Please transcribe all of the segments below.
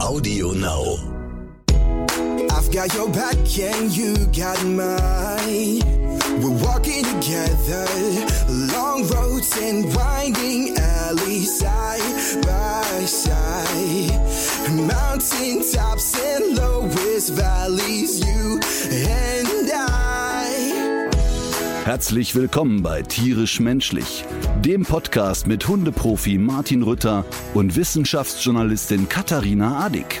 Audio Now. I've got your back and you got mine. We're walking together, long roads and winding alleys, side by side. Mountain tops and lowest valleys, you and. Herzlich willkommen bei Tierisch Menschlich, dem Podcast mit Hundeprofi Martin Rütter und Wissenschaftsjournalistin Katharina Adick.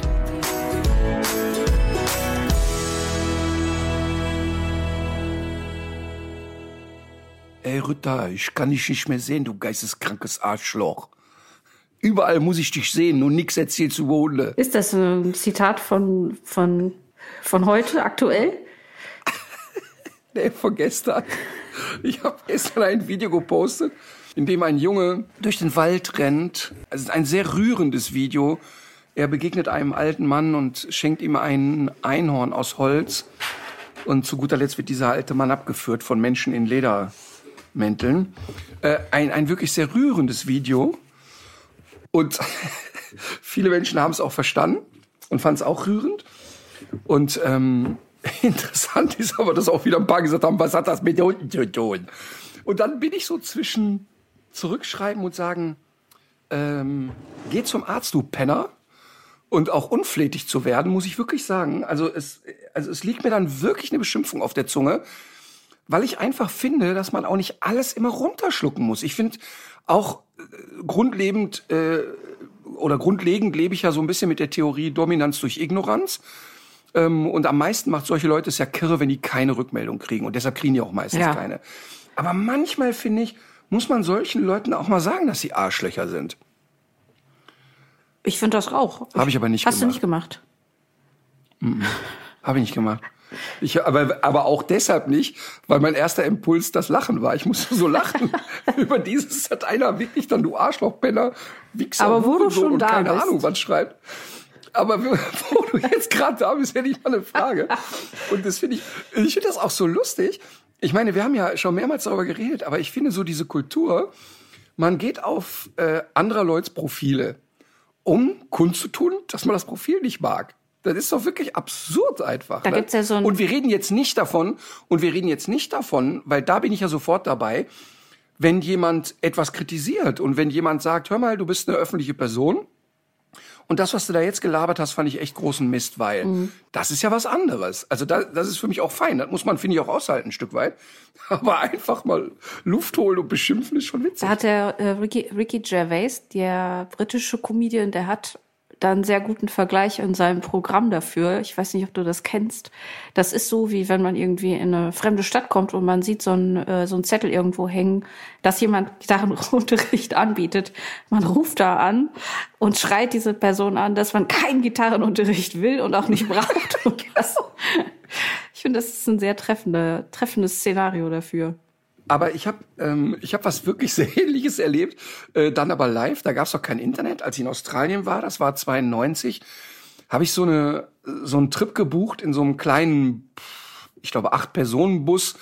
Ey Rütter, ich kann dich nicht mehr sehen, du geisteskrankes Arschloch. Überall muss ich dich sehen, nur nix erzählst du über Hunde. Ist das ein Zitat von, von, von heute, aktuell? Nee, von gestern. Ich habe gestern ein Video gepostet, in dem ein Junge durch den Wald rennt. Es ist ein sehr rührendes Video. Er begegnet einem alten Mann und schenkt ihm ein Einhorn aus Holz. Und zu guter Letzt wird dieser alte Mann abgeführt von Menschen in Ledermänteln. Äh, ein, ein wirklich sehr rührendes Video. Und viele Menschen haben es auch verstanden und fanden es auch rührend. Und ähm, interessant ist aber, dass auch wieder ein paar gesagt haben, was hat das mit den zu tun? Und dann bin ich so zwischen zurückschreiben und sagen, ähm, geh zum Arzt, du Penner. Und auch unflätig zu werden, muss ich wirklich sagen. Also es, also es liegt mir dann wirklich eine Beschimpfung auf der Zunge, weil ich einfach finde, dass man auch nicht alles immer runterschlucken muss. Ich finde auch äh, grundlegend äh, oder grundlegend lebe ich ja so ein bisschen mit der Theorie Dominanz durch Ignoranz. Ähm, und am meisten macht solche Leute es ja kirre, wenn die keine Rückmeldung kriegen. Und deshalb kriegen die auch meistens Ja. keine. Aber manchmal, finde ich, muss man solchen Leuten auch mal sagen, dass sie Arschlöcher sind. Ich finde das auch. Hab ich aber nicht Hast du gemacht. nicht gemacht? Habe ich nicht gemacht. Ich, aber, aber auch deshalb nicht, weil mein erster Impuls das Lachen war. Ich musste so lachen. Über dieses hat einer wirklich dann, du Arschlochpenner, Wichser, Aber wo du schon und da keine bist. Ahnung was schreibt. Aber wo du jetzt gerade da bist, hätte ich mal eine Frage. Und das finde ich, ich finde das auch so lustig. Ich meine, wir haben ja schon mehrmals darüber geredet, aber ich finde so diese Kultur, man geht auf äh, anderer Leute's Profile, um kundzutun, dass man das Profil nicht mag. Das ist doch wirklich absurd einfach. Da ne? gibt's ja so ein- und wir reden jetzt nicht davon, und wir reden jetzt nicht davon, weil da bin ich ja sofort dabei, wenn jemand etwas kritisiert und wenn jemand sagt, hör mal, du bist eine öffentliche Person und das, was du da jetzt gelabert hast, fand ich echt großen Mist, weil Mhm. das ist ja was anderes. Also da, das ist für mich auch fein. Das muss man, finde ich, auch aushalten ein Stück weit. Aber einfach mal Luft holen und beschimpfen ist schon witzig. Da hat der äh, Ricky, Ricky Gervais, der britische Comedian, der hat da einen sehr guten Vergleich in seinem Programm dafür. Ich weiß nicht, ob du das kennst. Das ist so, wie wenn man irgendwie in eine fremde Stadt kommt und man sieht so einen, äh, so einen Zettel irgendwo hängen, dass jemand Gitarrenunterricht anbietet. Man ruft da an und schreit diese Person an, dass man keinen Gitarrenunterricht will und auch nicht braucht. Ich finde, das ist ein sehr treffende, treffendes Szenario dafür. Aber ich habe ähm, ich hab was wirklich sehr Ähnliches erlebt, äh, dann aber live. Da gab es doch kein Internet. Als ich in Australien war, das war 92, habe ich so eine so einen Trip gebucht in so einem kleinen, ich glaube acht Personen Bus.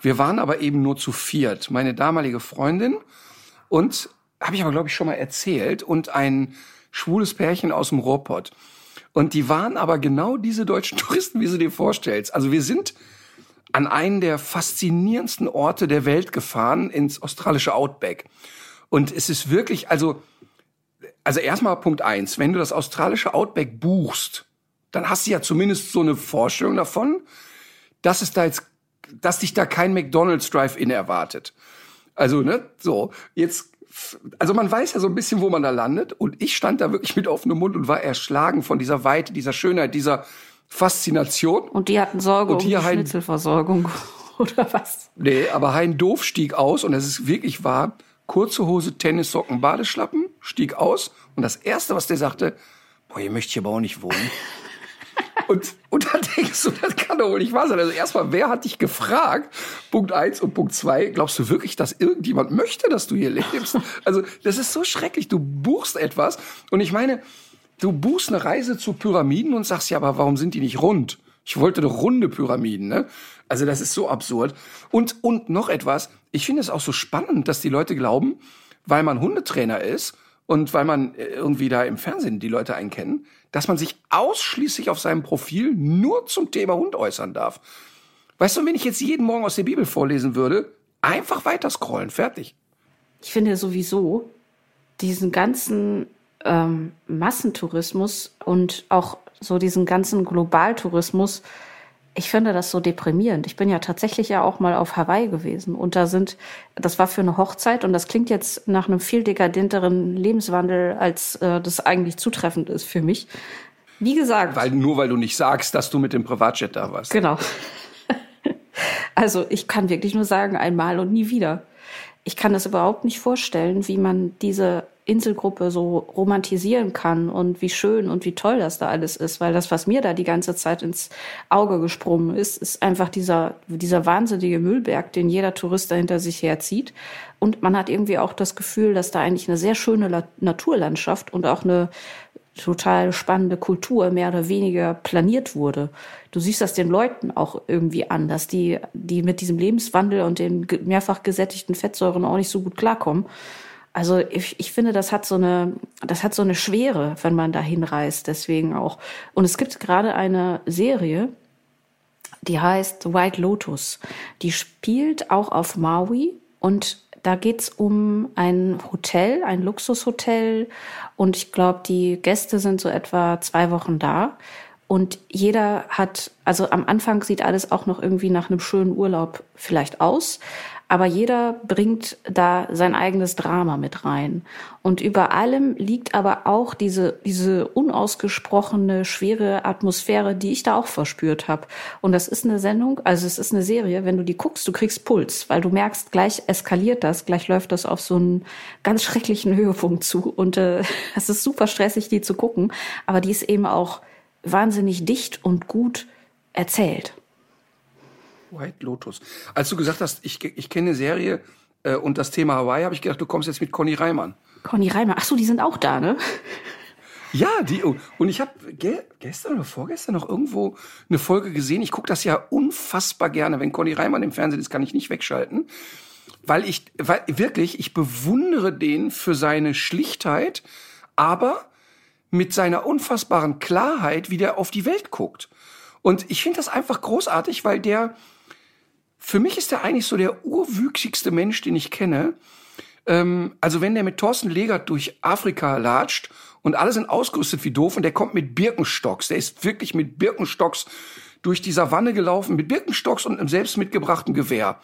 Wir waren aber eben nur zu viert. Meine damalige Freundin und habe ich aber glaube ich schon mal erzählt und ein schwules Pärchen aus dem Ruhrpott. Und die waren aber genau diese deutschen Touristen, wie du dir vorstellst. Also wir sind an einen der faszinierendsten Orte der Welt gefahren, ins australische Outback. Und es ist wirklich, also, also erstmal Punkt eins, wenn du das australische Outback buchst, dann hast du ja zumindest so eine Vorstellung davon, dass es da jetzt, dass dich da kein McDonald's Drive-In erwartet. Also, ne, so, jetzt, also man weiß ja so ein bisschen, wo man da landet. Und ich stand da wirklich mit offenem Mund und war erschlagen von dieser Weite, dieser Schönheit, dieser Faszination. Und die hatten Sorge Und um die hier Schnitzelversorgung oder was? Nee, aber Hein Doof stieg aus und es ist wirklich wahr. Kurze Hose, Tennissocken, Badeschlappen, stieg aus und das erste, was der sagte, boah, hier möchte ich aber auch nicht wohnen. und, und dann denkst du, das kann doch wohl nicht wahr sein. Also erstmal, wer hat dich gefragt? Punkt eins und Punkt zwei, glaubst du wirklich, dass irgendjemand möchte, dass du hier lebst? Also, das ist so schrecklich. Du buchst etwas und ich meine, du buchst eine Reise zu Pyramiden und sagst, ja, aber warum sind die nicht rund? Ich wollte doch runde Pyramiden, ne? Also das ist so absurd. Und, und noch etwas, ich finde es auch so spannend, dass die Leute glauben, weil man Hundetrainer ist und weil man äh, irgendwie da im Fernsehen die Leute einen kennen, dass man sich ausschließlich auf seinem Profil nur zum Thema Hund äußern darf. Weißt du, wenn ich jetzt jeden Morgen aus der Bibel vorlesen würde, einfach weiter scrollen, fertig. Ich finde sowieso diesen ganzen ähm, Massentourismus und auch so diesen ganzen Globaltourismus, ich finde das so deprimierend. Ich bin ja tatsächlich ja auch mal auf Hawaii gewesen und da sind, das war für eine Hochzeit und das klingt jetzt nach einem viel dekadenteren Lebenswandel, als äh, das eigentlich zutreffend ist für mich. Wie gesagt. Weil, nur weil du nicht sagst, dass du mit dem Privatjet da warst. Genau. also ich kann wirklich nur sagen, einmal und nie wieder. Ich kann das überhaupt nicht vorstellen, wie man diese Inselgruppe so romantisieren kann und wie schön und wie toll das da alles ist, weil das, was mir da die ganze Zeit ins Auge gesprungen ist, ist einfach dieser, dieser wahnsinnige Müllberg, den jeder Tourist da hinter sich herzieht. Und man hat irgendwie auch das Gefühl, dass da eigentlich eine sehr schöne Naturlandschaft und auch eine total spannende Kultur mehr oder weniger planiert wurde. Du siehst das den Leuten auch irgendwie an, dass die, die mit diesem Lebenswandel und den mehrfach gesättigten Fettsäuren auch nicht so gut klarkommen. Also ich, ich finde, das hat so eine, das hat so eine Schwere, wenn man da hinreist, deswegen auch. Und es gibt gerade eine Serie, die heißt White Lotus. Die spielt auch auf Maui und da geht's um ein Hotel, ein Luxushotel. Und ich glaube, die Gäste sind so etwa zwei Wochen da. Und jeder hat, also am Anfang sieht alles auch noch irgendwie nach einem schönen Urlaub vielleicht aus aber jeder bringt da sein eigenes Drama mit rein. Und über allem liegt aber auch diese, diese unausgesprochene, schwere Atmosphäre, die ich da auch verspürt habe. Und das ist eine Sendung, also es ist eine Serie, wenn du die guckst, du kriegst Puls, weil du merkst, gleich eskaliert das, gleich läuft das auf so einen ganz schrecklichen Höhepunkt zu. Und äh, es ist super stressig, die zu gucken, aber die ist eben auch wahnsinnig dicht und gut erzählt. White Lotus. Als du gesagt hast, ich, ich kenne eine Serie äh, und das Thema Hawaii, habe ich gedacht, du kommst jetzt mit Conny Reimann. Conny Reimann, ach so, die sind auch da, ne? Ja, die und ich habe ge gestern oder vorgestern noch irgendwo eine Folge gesehen. Ich gucke das ja unfassbar gerne, wenn Conny Reimann im Fernsehen ist, kann ich nicht wegschalten, weil ich weil wirklich ich bewundere den für seine Schlichtheit, aber mit seiner unfassbaren Klarheit, wie der auf die Welt guckt. Und ich finde das einfach großartig, weil der für mich ist er eigentlich so der urwüchsigste Mensch, den ich kenne. Ähm, also wenn der mit Thorsten Legert durch Afrika latscht und alle sind ausgerüstet wie doof und der kommt mit Birkenstocks, der ist wirklich mit Birkenstocks durch die Savanne gelaufen, mit Birkenstocks und einem selbst mitgebrachten Gewehr.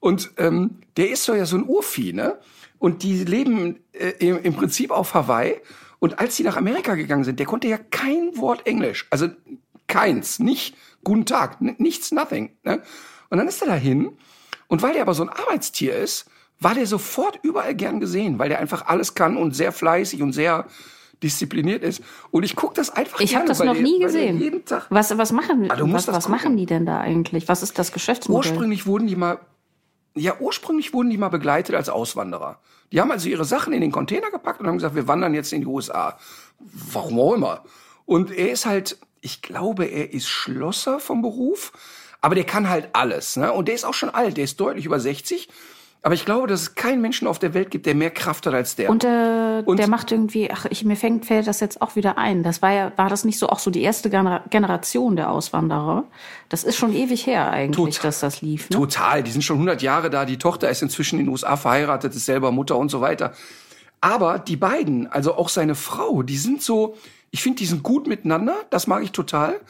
Und ähm, der ist so ja so ein Urvieh, ne? Und die leben äh, im, im Prinzip auf Hawaii. Und als die nach Amerika gegangen sind, der konnte ja kein Wort Englisch. Also keins, nicht guten Tag, nichts, nothing. Ne? Und dann ist er dahin und weil der aber so ein Arbeitstier ist, war der sofort überall gern gesehen, weil der einfach alles kann und sehr fleißig und sehr diszipliniert ist. Und ich gucke das einfach Ich habe das noch der, nie gesehen. Jeden Tag was, was machen, ah, was, was machen die denn da eigentlich? Was ist das Geschäftsmodell? Ursprünglich wurden die mal, ja, ursprünglich wurden die mal begleitet als Auswanderer. Die haben also ihre Sachen in den Container gepackt und haben gesagt, wir wandern jetzt in die USA. Warum auch immer. Und er ist halt, ich glaube, er ist Schlosser vom Beruf aber der kann halt alles. Ne? Und der ist auch schon alt, der ist deutlich über 60. Aber ich glaube, dass es keinen Menschen auf der Welt gibt, der mehr Kraft hat als der. Und, äh, und der macht irgendwie, ach, ich, mir fängt, fällt das jetzt auch wieder ein. Das war ja, war das nicht so auch so die erste Generation der Auswanderer? Das ist schon ewig her eigentlich, total, dass das lief. Ne? Total, die sind schon 100 Jahre da. Die Tochter ist inzwischen in den USA verheiratet, ist selber Mutter und so weiter. Aber die beiden, also auch seine Frau, die sind so, ich finde, die sind gut miteinander. Das mag ich total.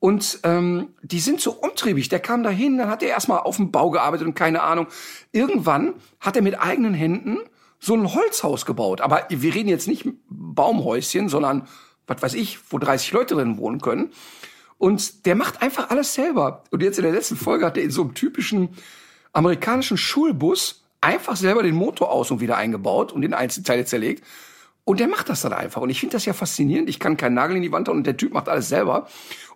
Und ähm, die sind so umtriebig. Der kam dahin, dann hat er erstmal auf dem Bau gearbeitet und keine Ahnung. Irgendwann hat er mit eigenen Händen so ein Holzhaus gebaut. Aber wir reden jetzt nicht Baumhäuschen, sondern, was weiß ich, wo 30 Leute drin wohnen können. Und der macht einfach alles selber. Und jetzt in der letzten Folge hat er in so einem typischen amerikanischen Schulbus einfach selber den Motor aus und wieder eingebaut und in Einzelteile zerlegt. Und der macht das dann einfach. Und ich finde das ja faszinierend. Ich kann keinen Nagel in die Wand hauen und der Typ macht alles selber.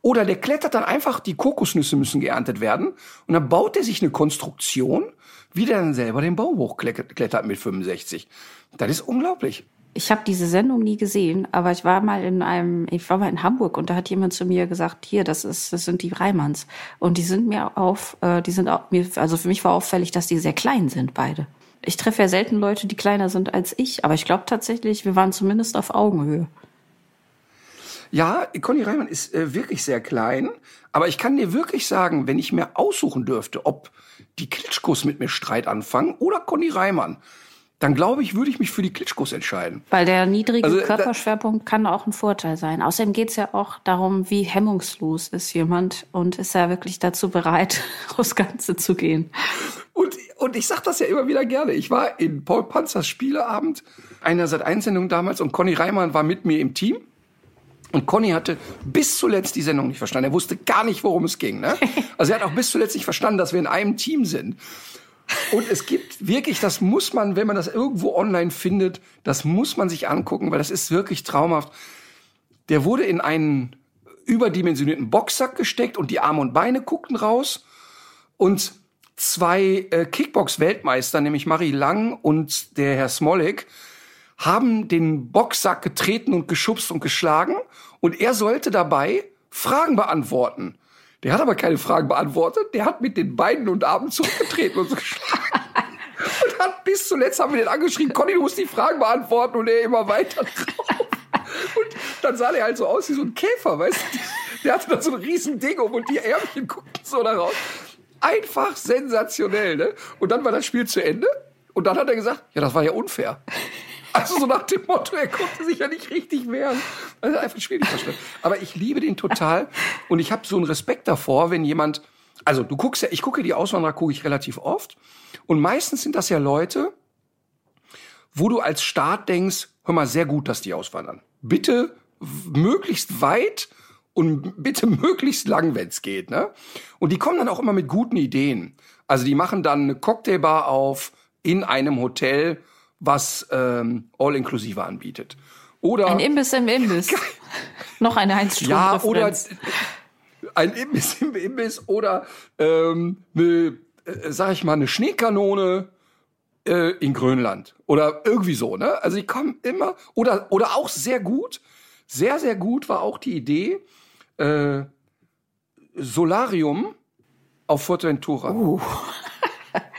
Oder der klettert dann einfach, die Kokosnüsse müssen geerntet werden. Und dann baut er sich eine Konstruktion, wie der dann selber den Baum hochklettert mit 65. Das ist unglaublich. Ich habe diese Sendung nie gesehen, aber ich war mal in einem, ich war mal in Hamburg und da hat jemand zu mir gesagt, hier, das ist, das sind die Reimanns. Und die sind mir auf, äh, die sind auch, mir, also für mich war auffällig, dass die sehr klein sind, beide. Ich treffe ja selten Leute, die kleiner sind als ich, aber ich glaube tatsächlich, wir waren zumindest auf Augenhöhe. Ja, Conny Reimann ist äh, wirklich sehr klein, aber ich kann dir wirklich sagen, wenn ich mir aussuchen dürfte, ob die Klitschkos mit mir Streit anfangen oder Conny Reimann, dann glaube ich, würde ich mich für die Klitschkos entscheiden. Weil der niedrige also, Körperschwerpunkt kann auch ein Vorteil sein. Außerdem geht es ja auch darum, wie hemmungslos ist jemand und ist er wirklich dazu bereit, aufs Ganze zu gehen. Und, und ich sage das ja immer wieder gerne. Ich war in Paul Panzers Spieleabend, einer seit Einsendung damals, und Conny Reimann war mit mir im Team. Und Conny hatte bis zuletzt die Sendung nicht verstanden. Er wusste gar nicht, worum es ging. Ne? Also er hat auch bis zuletzt nicht verstanden, dass wir in einem Team sind. Und es gibt wirklich, das muss man, wenn man das irgendwo online findet, das muss man sich angucken, weil das ist wirklich traumhaft. Der wurde in einen überdimensionierten Boxsack gesteckt und die Arme und Beine guckten raus. Und zwei äh, Kickbox-Weltmeister, nämlich Marie Lang und der Herr Smolik, haben den Boxsack getreten und geschubst und geschlagen. Und er sollte dabei Fragen beantworten. Der hat aber keine Fragen beantwortet. Der hat mit den Beinen und Armen zurückgetreten und so geschlagen. Und hat bis zuletzt haben wir den angeschrieben, Conny, du musst die Fragen beantworten und er immer weiter drauf. Und dann sah der halt so aus wie so ein Käfer, weißt du? Der hatte da so ein riesen Ding um und die Ärmchen guckten so da raus. Einfach sensationell, ne? Und dann war das Spiel zu Ende und dann hat er gesagt, ja, das war ja unfair. Also so nach dem Motto, er konnte sich ja nicht richtig wehren. Also einfach schwierig verstanden. Aber ich liebe den total und ich habe so einen Respekt davor, wenn jemand, also du guckst ja, ich gucke die Auswanderer, gucke ich relativ oft und meistens sind das ja Leute, wo du als Staat denkst, hör mal, sehr gut, dass die auswandern. Bitte möglichst weit und bitte möglichst lang, wenn es geht. Ne? Und die kommen dann auch immer mit guten Ideen. Also die machen dann eine Cocktailbar auf in einem Hotel was ähm, All-Inklusive anbietet. Oder ein Imbiss im Imbiss. Noch eine heinz Ja, oder ein Imbiss im Imbiss oder ähm, eine, äh, sag ich mal, eine Schneekanone äh, in Grönland oder irgendwie so. Ne? Also ich komme immer oder oder auch sehr gut, sehr sehr gut war auch die Idee äh, Solarium auf Fuerteventura. Uh.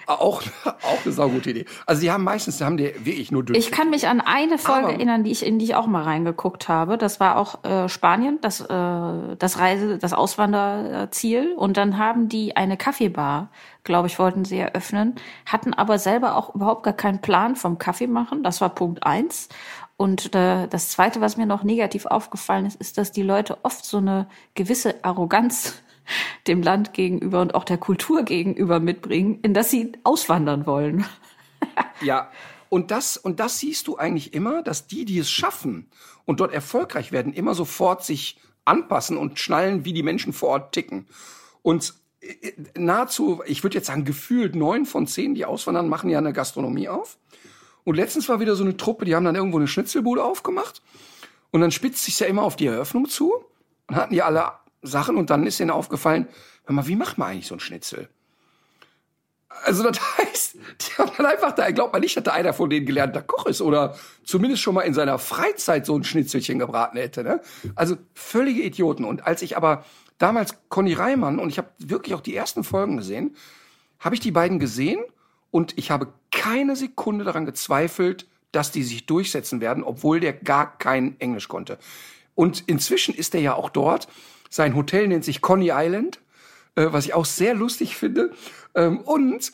Auch, auch eine saugute Idee. Also die haben meistens, haben die wirklich nur durch. Ich kann mich an eine Folge Aber, erinnern, die ich, in die ich auch mal reingeguckt habe. Das war auch äh, Spanien, das, äh, das Reise, das Auswanderziel. Und dann haben die eine Kaffeebar, glaube ich, wollten sie eröffnen, hatten aber selber auch überhaupt gar keinen Plan vom Kaffee machen. Das war Punkt eins. Und äh, das Zweite, was mir noch negativ aufgefallen ist, ist, dass die Leute oft so eine gewisse Arroganz dem Land gegenüber und auch der Kultur gegenüber mitbringen, in das sie auswandern wollen. ja, und das, und das siehst du eigentlich immer, dass die, die es schaffen und dort erfolgreich werden, immer sofort sich anpassen und schnallen, wie die Menschen vor Ort ticken. Und äh, nahezu, ich würde jetzt sagen, gefühlt neun von zehn, die auswandern, machen ja eine Gastronomie auf. Und letztens war wieder so eine Truppe, die haben dann irgendwo eine Schnitzelbude aufgemacht. Und dann spitzt sich ja immer auf die Eröffnung zu. Und hatten die alle Sachen und dann ist ihnen aufgefallen, hör mal, wie macht man eigentlich so ein Schnitzel? Also das heißt, die haben dann einfach da, glaubt man nicht, dass da einer von denen gelernter Koch ist oder zumindest schon mal in seiner Freizeit so ein Schnitzelchen gebraten hätte. Ne? Also völlige Idioten. Und als ich aber damals Conny Reimann und ich habe wirklich auch die ersten Folgen gesehen, habe ich die beiden gesehen und ich habe keine Sekunde daran gezweifelt, dass die sich durchsetzen werden, obwohl der gar kein Englisch konnte. Und inzwischen ist er ja auch dort sein Hotel nennt sich Coney Island, äh, was ich auch sehr lustig finde. Ähm, und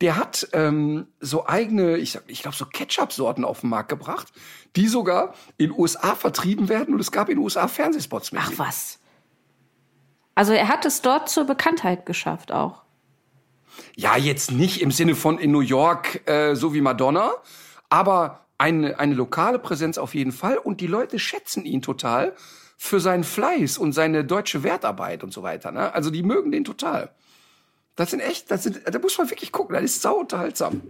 der hat ähm, so eigene, ich, ich glaube, so Ketchup-Sorten auf den Markt gebracht, die sogar in USA vertrieben werden und es gab in USA Fernsehspots mit. Ach was. Also er hat es dort zur Bekanntheit geschafft auch. Ja, jetzt nicht im Sinne von in New York, äh, so wie Madonna, aber eine, eine lokale Präsenz auf jeden Fall und die Leute schätzen ihn total für seinen Fleiß und seine deutsche Wertarbeit und so weiter. Ne? Also die mögen den total. Das sind echt, das sind, da muss man wirklich gucken, das ist sau unterhaltsam.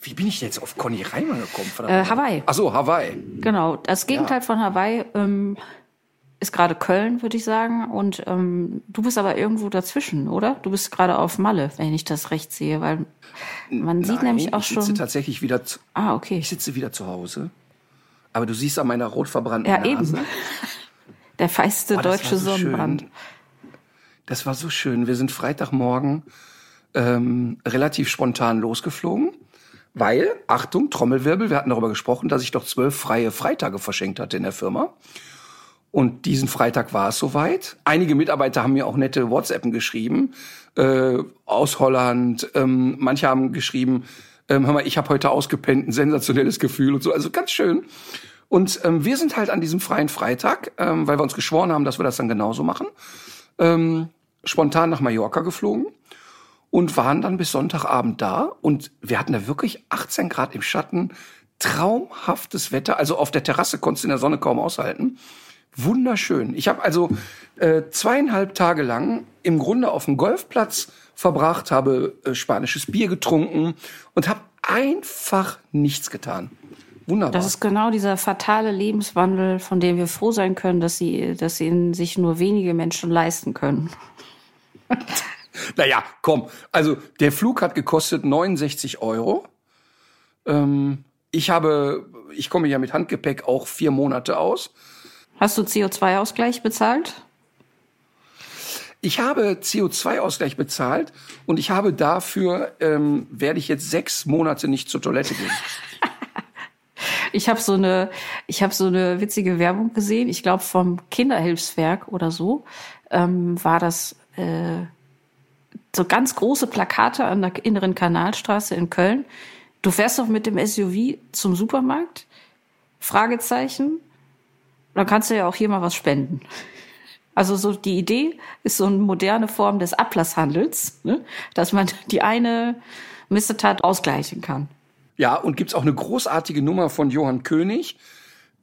Wie bin ich jetzt auf Conny Reimer gekommen? Äh, Hawaii. Ach so, Hawaii. Genau, das Gegenteil ja. von Hawaii ähm, ist gerade Köln, würde ich sagen. Und ähm, du bist aber irgendwo dazwischen, oder? Du bist gerade auf Malle, wenn ich das recht sehe, weil man Nein, sieht nämlich auch schon. Ich sitze tatsächlich wieder. Zu, ah, okay. Ich sitze wieder zu Hause. Aber du siehst an meiner rot verbrannten ja, Nase. Eben. Der feiste oh, deutsche so Sonnenbrand. Schön. Das war so schön. Wir sind Freitagmorgen ähm, relativ spontan losgeflogen, Weil, Achtung, Trommelwirbel, wir hatten darüber gesprochen, dass ich doch zwölf freie Freitage verschenkt hatte in der Firma. Und diesen Freitag war es soweit. Einige Mitarbeiter haben mir auch nette WhatsAppen geschrieben äh, aus Holland. Ähm, manche haben geschrieben, ähm, hör mal, ich habe heute ausgepennt, ein sensationelles Gefühl und so. Also ganz schön. Und ähm, wir sind halt an diesem freien Freitag, ähm, weil wir uns geschworen haben, dass wir das dann genauso machen, ähm, spontan nach Mallorca geflogen und waren dann bis Sonntagabend da. Und wir hatten da wirklich 18 Grad im Schatten, traumhaftes Wetter. Also auf der Terrasse konntest du in der Sonne kaum aushalten. Wunderschön. Ich habe also äh, zweieinhalb Tage lang im Grunde auf dem Golfplatz verbracht, habe äh, spanisches Bier getrunken und habe einfach nichts getan. Wunderbar. Das ist genau dieser fatale Lebenswandel, von dem wir froh sein können, dass sie, dass ihn sich nur wenige Menschen leisten können. naja, komm. Also der Flug hat gekostet 69 Euro. Ähm, ich habe, ich komme ja mit Handgepäck auch vier Monate aus. Hast du CO2-Ausgleich bezahlt? Ich habe CO2-Ausgleich bezahlt und ich habe dafür, ähm, werde ich jetzt sechs Monate nicht zur Toilette gehen. ich habe so eine, ich habe so eine witzige Werbung gesehen. Ich glaube vom Kinderhilfswerk oder so ähm, war das äh, so ganz große Plakate an der inneren Kanalstraße in Köln. Du fährst doch mit dem SUV zum Supermarkt? Fragezeichen dann kannst du ja auch hier mal was spenden. Also so die Idee ist so eine moderne Form des Ablasshandels, ne? dass man die eine Missetat ausgleichen kann. Ja, und gibt's auch eine großartige Nummer von Johann König,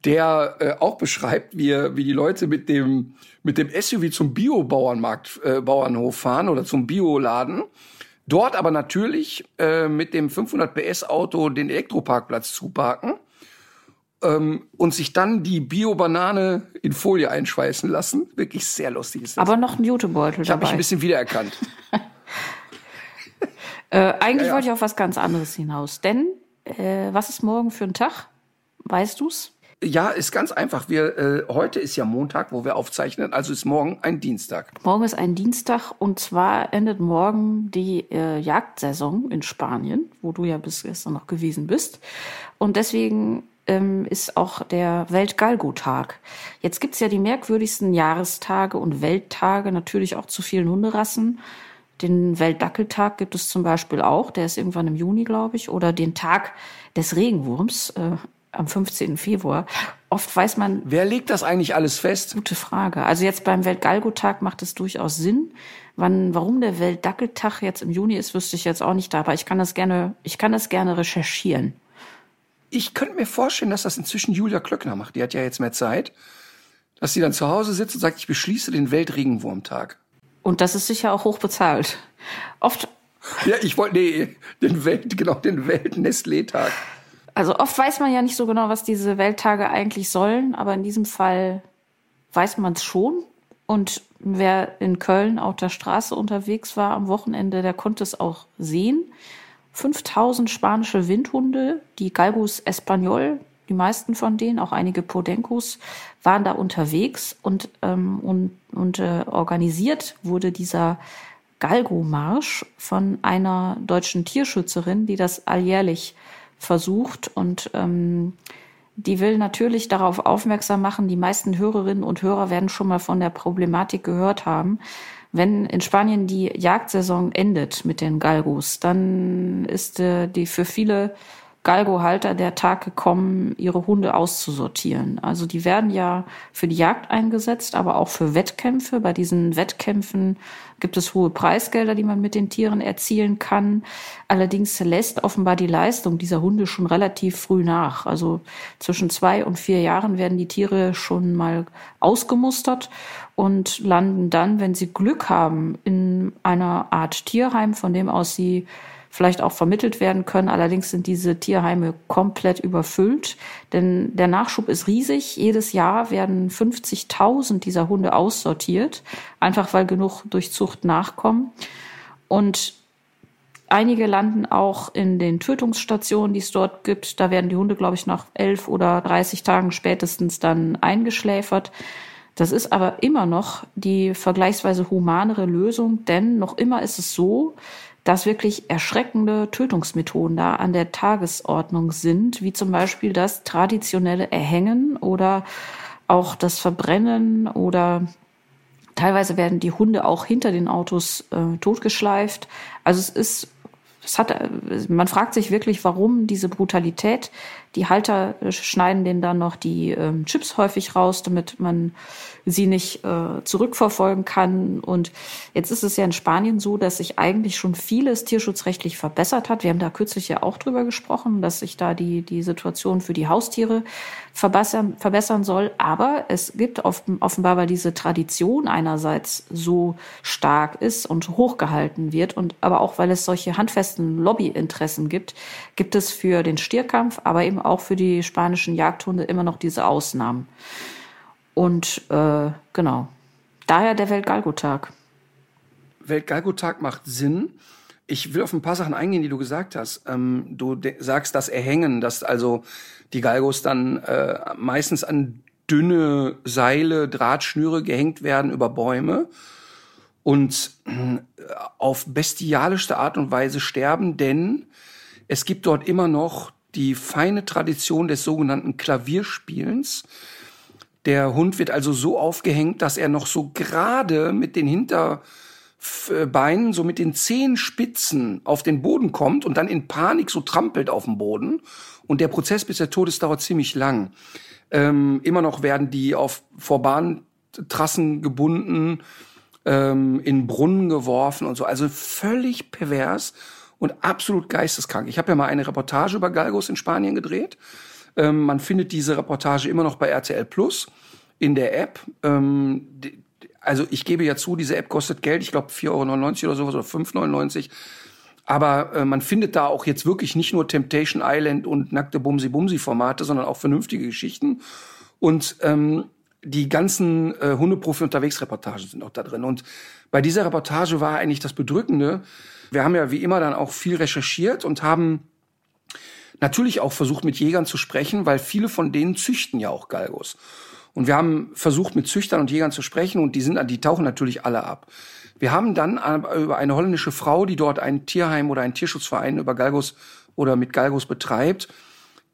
der äh, auch beschreibt, wie, wie die Leute mit dem, mit dem SUV zum Bio-Bauernmarkt, äh, Bauernhof fahren oder zum Bioladen. Dort aber natürlich äh, mit dem 500 PS Auto den Elektroparkplatz zuparken ähm, und sich dann die Bio-Banane in Folie einschweißen lassen. Wirklich sehr lustig ist das. Aber noch ein Jutebeutel Ich habe mich ein bisschen wiedererkannt. äh, eigentlich ja, ja. wollte ich auf was ganz anderes hinaus. Denn äh, was ist morgen für ein Tag? Weißt du's? Ja, ist ganz einfach. Wir äh, heute ist ja Montag, wo wir aufzeichnen, also ist morgen ein Dienstag. Morgen ist ein Dienstag und zwar endet morgen die äh, Jagdsaison in Spanien, wo du ja bis gestern noch gewesen bist. Und deswegen ähm, ist auch der Weltgalgo-Tag. Jetzt gibt's ja die merkwürdigsten Jahrestage und Welttage, natürlich auch zu vielen Hunderassen. Den Weltdackeltag gibt es zum Beispiel auch, der ist irgendwann im Juni, glaube ich, oder den Tag des Regenwurms äh, am 15. Februar. Oft weiß man. Wer legt das eigentlich alles fest? Gute Frage. Also jetzt beim Weltgalgo-Tag macht es durchaus Sinn. Wann, warum der Weltdackeltag jetzt im Juni ist, wüsste ich jetzt auch nicht da, aber ich kann das gerne, ich kann das gerne recherchieren. Ich könnte mir vorstellen, dass das inzwischen Julia Klöckner macht. Die hat ja jetzt mehr Zeit. Dass sie dann zu Hause sitzt und sagt, ich beschließe den Weltregenwurmtag. Und das ist sicher auch hoch bezahlt. Oft. Ja, ich wollte, nee, den Welt, genau, den Welt-Nestlé-Tag. Also oft weiß man ja nicht so genau, was diese Welttage eigentlich sollen, aber in diesem Fall weiß man es schon. Und wer in Köln auf der Straße unterwegs war am Wochenende, der konnte es auch sehen. 5000 spanische Windhunde, die Galgus Español, die meisten von denen, auch einige Podencos, waren da unterwegs und, ähm, und, und äh, organisiert wurde dieser Galgo-Marsch von einer deutschen Tierschützerin, die das alljährlich versucht und ähm, die will natürlich darauf aufmerksam machen. Die meisten Hörerinnen und Hörer werden schon mal von der Problematik gehört haben. Wenn in Spanien die Jagdsaison endet mit den Galgos, dann ist äh, die für viele Galgo-Halter der Tag gekommen, ihre Hunde auszusortieren. Also die werden ja für die Jagd eingesetzt, aber auch für Wettkämpfe. Bei diesen Wettkämpfen gibt es hohe Preisgelder, die man mit den Tieren erzielen kann. Allerdings lässt offenbar die Leistung dieser Hunde schon relativ früh nach. Also zwischen zwei und vier Jahren werden die Tiere schon mal ausgemustert und landen dann, wenn sie Glück haben, in einer Art Tierheim, von dem aus sie vielleicht auch vermittelt werden können. Allerdings sind diese Tierheime komplett überfüllt, denn der Nachschub ist riesig. Jedes Jahr werden 50.000 dieser Hunde aussortiert, einfach weil genug durch Zucht nachkommen. Und einige landen auch in den Tötungsstationen, die es dort gibt. Da werden die Hunde, glaube ich, nach elf oder 30 Tagen spätestens dann eingeschläfert. Das ist aber immer noch die vergleichsweise humanere Lösung, denn noch immer ist es so, dass wirklich erschreckende Tötungsmethoden da an der Tagesordnung sind, wie zum Beispiel das traditionelle Erhängen oder auch das Verbrennen oder teilweise werden die Hunde auch hinter den Autos äh, totgeschleift. Also es ist es hat, man fragt sich wirklich, warum diese Brutalität. Die Halter schneiden denen dann noch die ähm, Chips häufig raus, damit man sie nicht äh, zurückverfolgen kann. Und jetzt ist es ja in Spanien so, dass sich eigentlich schon vieles tierschutzrechtlich verbessert hat. Wir haben da kürzlich ja auch drüber gesprochen, dass sich da die, die Situation für die Haustiere verbessern, verbessern soll. Aber es gibt offenbar, weil diese Tradition einerseits so stark ist und hochgehalten wird und aber auch, weil es solche handfesten Lobbyinteressen gibt, gibt es für den Stierkampf, aber eben auch für die spanischen Jagdhunde immer noch diese Ausnahmen. Und äh, genau, daher der Weltgalgotag. Weltgalgotag macht Sinn. Ich will auf ein paar Sachen eingehen, die du gesagt hast. Ähm, du sagst das Erhängen, dass also die Galgos dann äh, meistens an dünne Seile, Drahtschnüre gehängt werden über Bäume und äh, auf bestialischste Art und Weise sterben, denn es gibt dort immer noch die feine Tradition des sogenannten Klavierspielens. Der Hund wird also so aufgehängt, dass er noch so gerade mit den Hinterbeinen, so mit den Zehenspitzen auf den Boden kommt und dann in Panik so trampelt auf dem Boden. Und der Prozess bis der Tod ist dauert ziemlich lang. Ähm, immer noch werden die auf Vorbahntrassen gebunden, ähm, in Brunnen geworfen und so. Also völlig pervers und absolut geisteskrank. Ich habe ja mal eine Reportage über Galgos in Spanien gedreht. Ähm, man findet diese Reportage immer noch bei RTL Plus in der App. Ähm, die, also ich gebe ja zu, diese App kostet Geld, ich glaube 4,99 Euro oder sowas oder 5,99 Euro. Aber äh, man findet da auch jetzt wirklich nicht nur Temptation Island und nackte Bumsi-Bumsi-Formate, sondern auch vernünftige Geschichten. Und ähm, die ganzen äh, Hundeprofi unterwegs Reportagen sind auch da drin. Und bei dieser Reportage war eigentlich das Bedrückende. Wir haben ja wie immer dann auch viel recherchiert und haben natürlich auch versucht, mit Jägern zu sprechen, weil viele von denen züchten ja auch Galgos. Und wir haben versucht, mit Züchtern und Jägern zu sprechen und die sind, die tauchen natürlich alle ab. Wir haben dann über eine holländische Frau, die dort ein Tierheim oder einen Tierschutzverein über Galgos oder mit Galgos betreibt,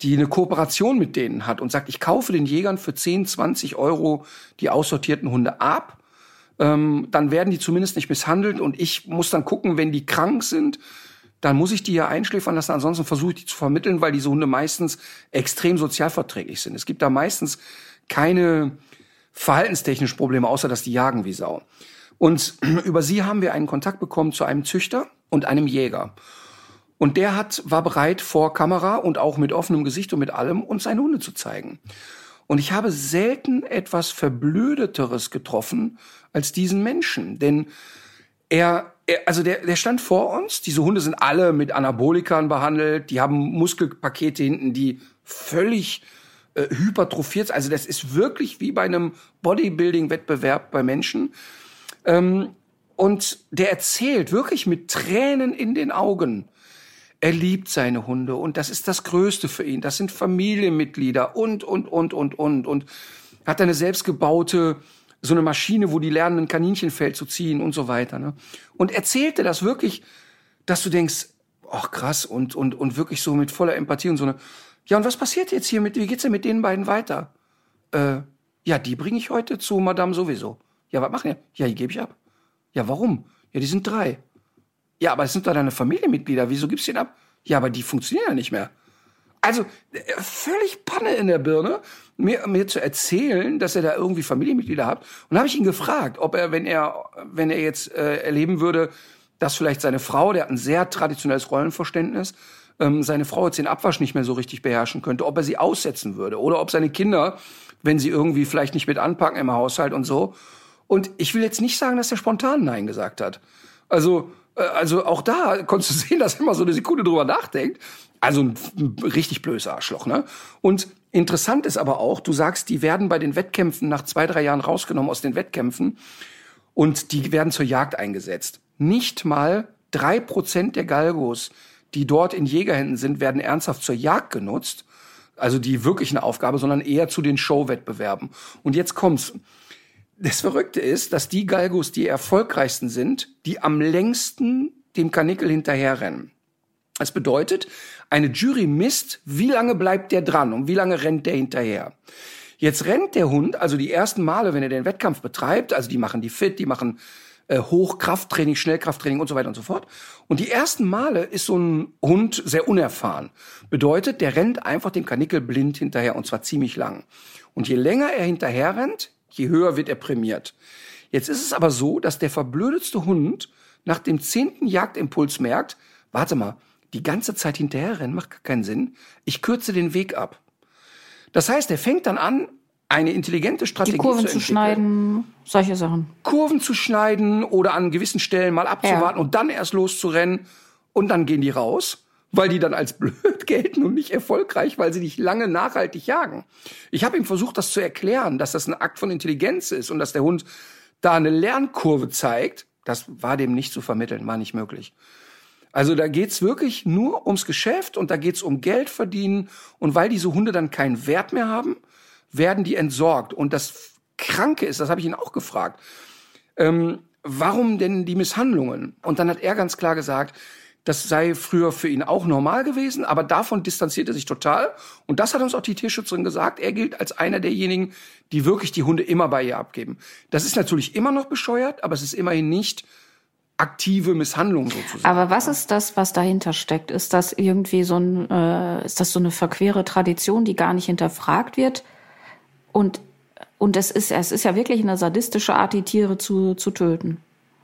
die eine Kooperation mit denen hat und sagt, ich kaufe den Jägern für 10, 20 Euro die aussortierten Hunde ab. Ähm, dann werden die zumindest nicht misshandelt und ich muss dann gucken, wenn die krank sind, dann muss ich die ja einschläfern lassen. Ansonsten versuche ich die zu vermitteln, weil diese Hunde meistens extrem sozialverträglich sind. Es gibt da meistens keine verhaltenstechnischen Probleme, außer dass die jagen wie Sau. Und über sie haben wir einen Kontakt bekommen zu einem Züchter und einem Jäger. Und der hat, war bereit, vor Kamera und auch mit offenem Gesicht und mit allem uns seine Hunde zu zeigen. Und ich habe selten etwas Verblödeteres getroffen als diesen Menschen. Denn er, er, also der, der stand vor uns. Diese Hunde sind alle mit Anabolikern behandelt. Die haben Muskelpakete hinten, die völlig äh, hypertrophiert. Also das ist wirklich wie bei einem Bodybuilding-Wettbewerb bei Menschen. Ähm, und der erzählt wirklich mit Tränen in den Augen. Er liebt seine Hunde und das ist das Größte für ihn. Das sind Familienmitglieder und, und, und, und, und. Und hat eine selbstgebaute, so eine Maschine, wo die lernen, ein Kaninchenfell zu ziehen und so weiter. Ne? Und erzählte das wirklich, dass du denkst, ach krass, und, und, und wirklich so mit voller Empathie und so eine, ja, und was passiert jetzt hier mit, wie geht's denn mit den beiden weiter? Äh, ja, die bringe ich heute zu Madame sowieso. Ja, was machen die? Ja, die gebe ich ab. Ja, warum? Ja, die sind drei. Ja, aber es sind doch deine Familienmitglieder. Wieso gibst du den ab? Ja, aber die funktionieren ja nicht mehr. Also äh, völlig Panne in der Birne, mir, mir zu erzählen, dass er da irgendwie Familienmitglieder hat. Und habe ich ihn gefragt, ob er, wenn er, wenn er jetzt äh, erleben würde, dass vielleicht seine Frau, der hat ein sehr traditionelles Rollenverständnis, ähm, seine Frau jetzt den Abwasch nicht mehr so richtig beherrschen könnte, ob er sie aussetzen würde oder ob seine Kinder, wenn sie irgendwie vielleicht nicht mit anpacken im Haushalt und so. Und ich will jetzt nicht sagen, dass er spontan Nein gesagt hat. Also, äh, also auch da konntest du sehen, dass er immer so eine Sekunde drüber nachdenkt. Also ein richtig blödes Arschloch, ne? Und interessant ist aber auch, du sagst, die werden bei den Wettkämpfen nach zwei, drei Jahren rausgenommen aus den Wettkämpfen und die werden zur Jagd eingesetzt. Nicht mal drei Prozent der Galgos, die dort in Jägerhänden sind, werden ernsthaft zur Jagd genutzt. Also die wirklich eine Aufgabe, sondern eher zu den Showwettbewerben. Und jetzt kommt's. Das Verrückte ist, dass die Galgos die erfolgreichsten sind, die am längsten dem Kanickel hinterherrennen. Das bedeutet, eine Jury misst, wie lange bleibt der dran und wie lange rennt der hinterher. Jetzt rennt der Hund, also die ersten Male, wenn er den Wettkampf betreibt, also die machen die fit, die machen äh, Hochkrafttraining, Schnellkrafttraining und so weiter und so fort. Und die ersten Male ist so ein Hund sehr unerfahren. Bedeutet, der rennt einfach dem Kanickel blind hinterher und zwar ziemlich lang. Und je länger er hinterher rennt, je höher wird er prämiert. Jetzt ist es aber so, dass der verblödetste Hund nach dem zehnten Jagdimpuls merkt, warte mal, die ganze Zeit hinterherrennen macht keinen Sinn. Ich kürze den Weg ab. Das heißt, er fängt dann an, eine intelligente Strategie Die Kurven zu, zu schneiden, solche Sachen. Kurven zu schneiden oder an gewissen Stellen mal abzuwarten Ja. und dann erst loszurennen und dann gehen die raus, weil die dann als blöd gelten und nicht erfolgreich, weil sie nicht lange nachhaltig jagen. Ich habe ihm versucht, das zu erklären, dass das ein Akt von Intelligenz ist und dass der Hund da eine Lernkurve zeigt. Das war dem nicht zu vermitteln, war nicht möglich. Also da geht's wirklich nur ums Geschäft und da geht's um Geld verdienen. Und weil diese Hunde dann keinen Wert mehr haben, werden die entsorgt. Und das Kranke ist, das habe ich ihn auch gefragt, ähm, warum denn die Misshandlungen? Und dann hat er ganz klar gesagt, das sei früher für ihn auch normal gewesen, aber davon distanziert er sich total. Und das hat uns auch die Tierschützerin gesagt. Er gilt als einer derjenigen, die wirklich die Hunde immer bei ihr abgeben. Das ist natürlich immer noch bescheuert, aber es ist immerhin nicht aktive Misshandlung sozusagen. Aber was ist das, was dahinter steckt? Ist das irgendwie so ein, äh, ist das so eine verquere Tradition, die gar nicht hinterfragt wird? Und und es ist es ist ja wirklich eine sadistische Art, die Tiere zu zu töten.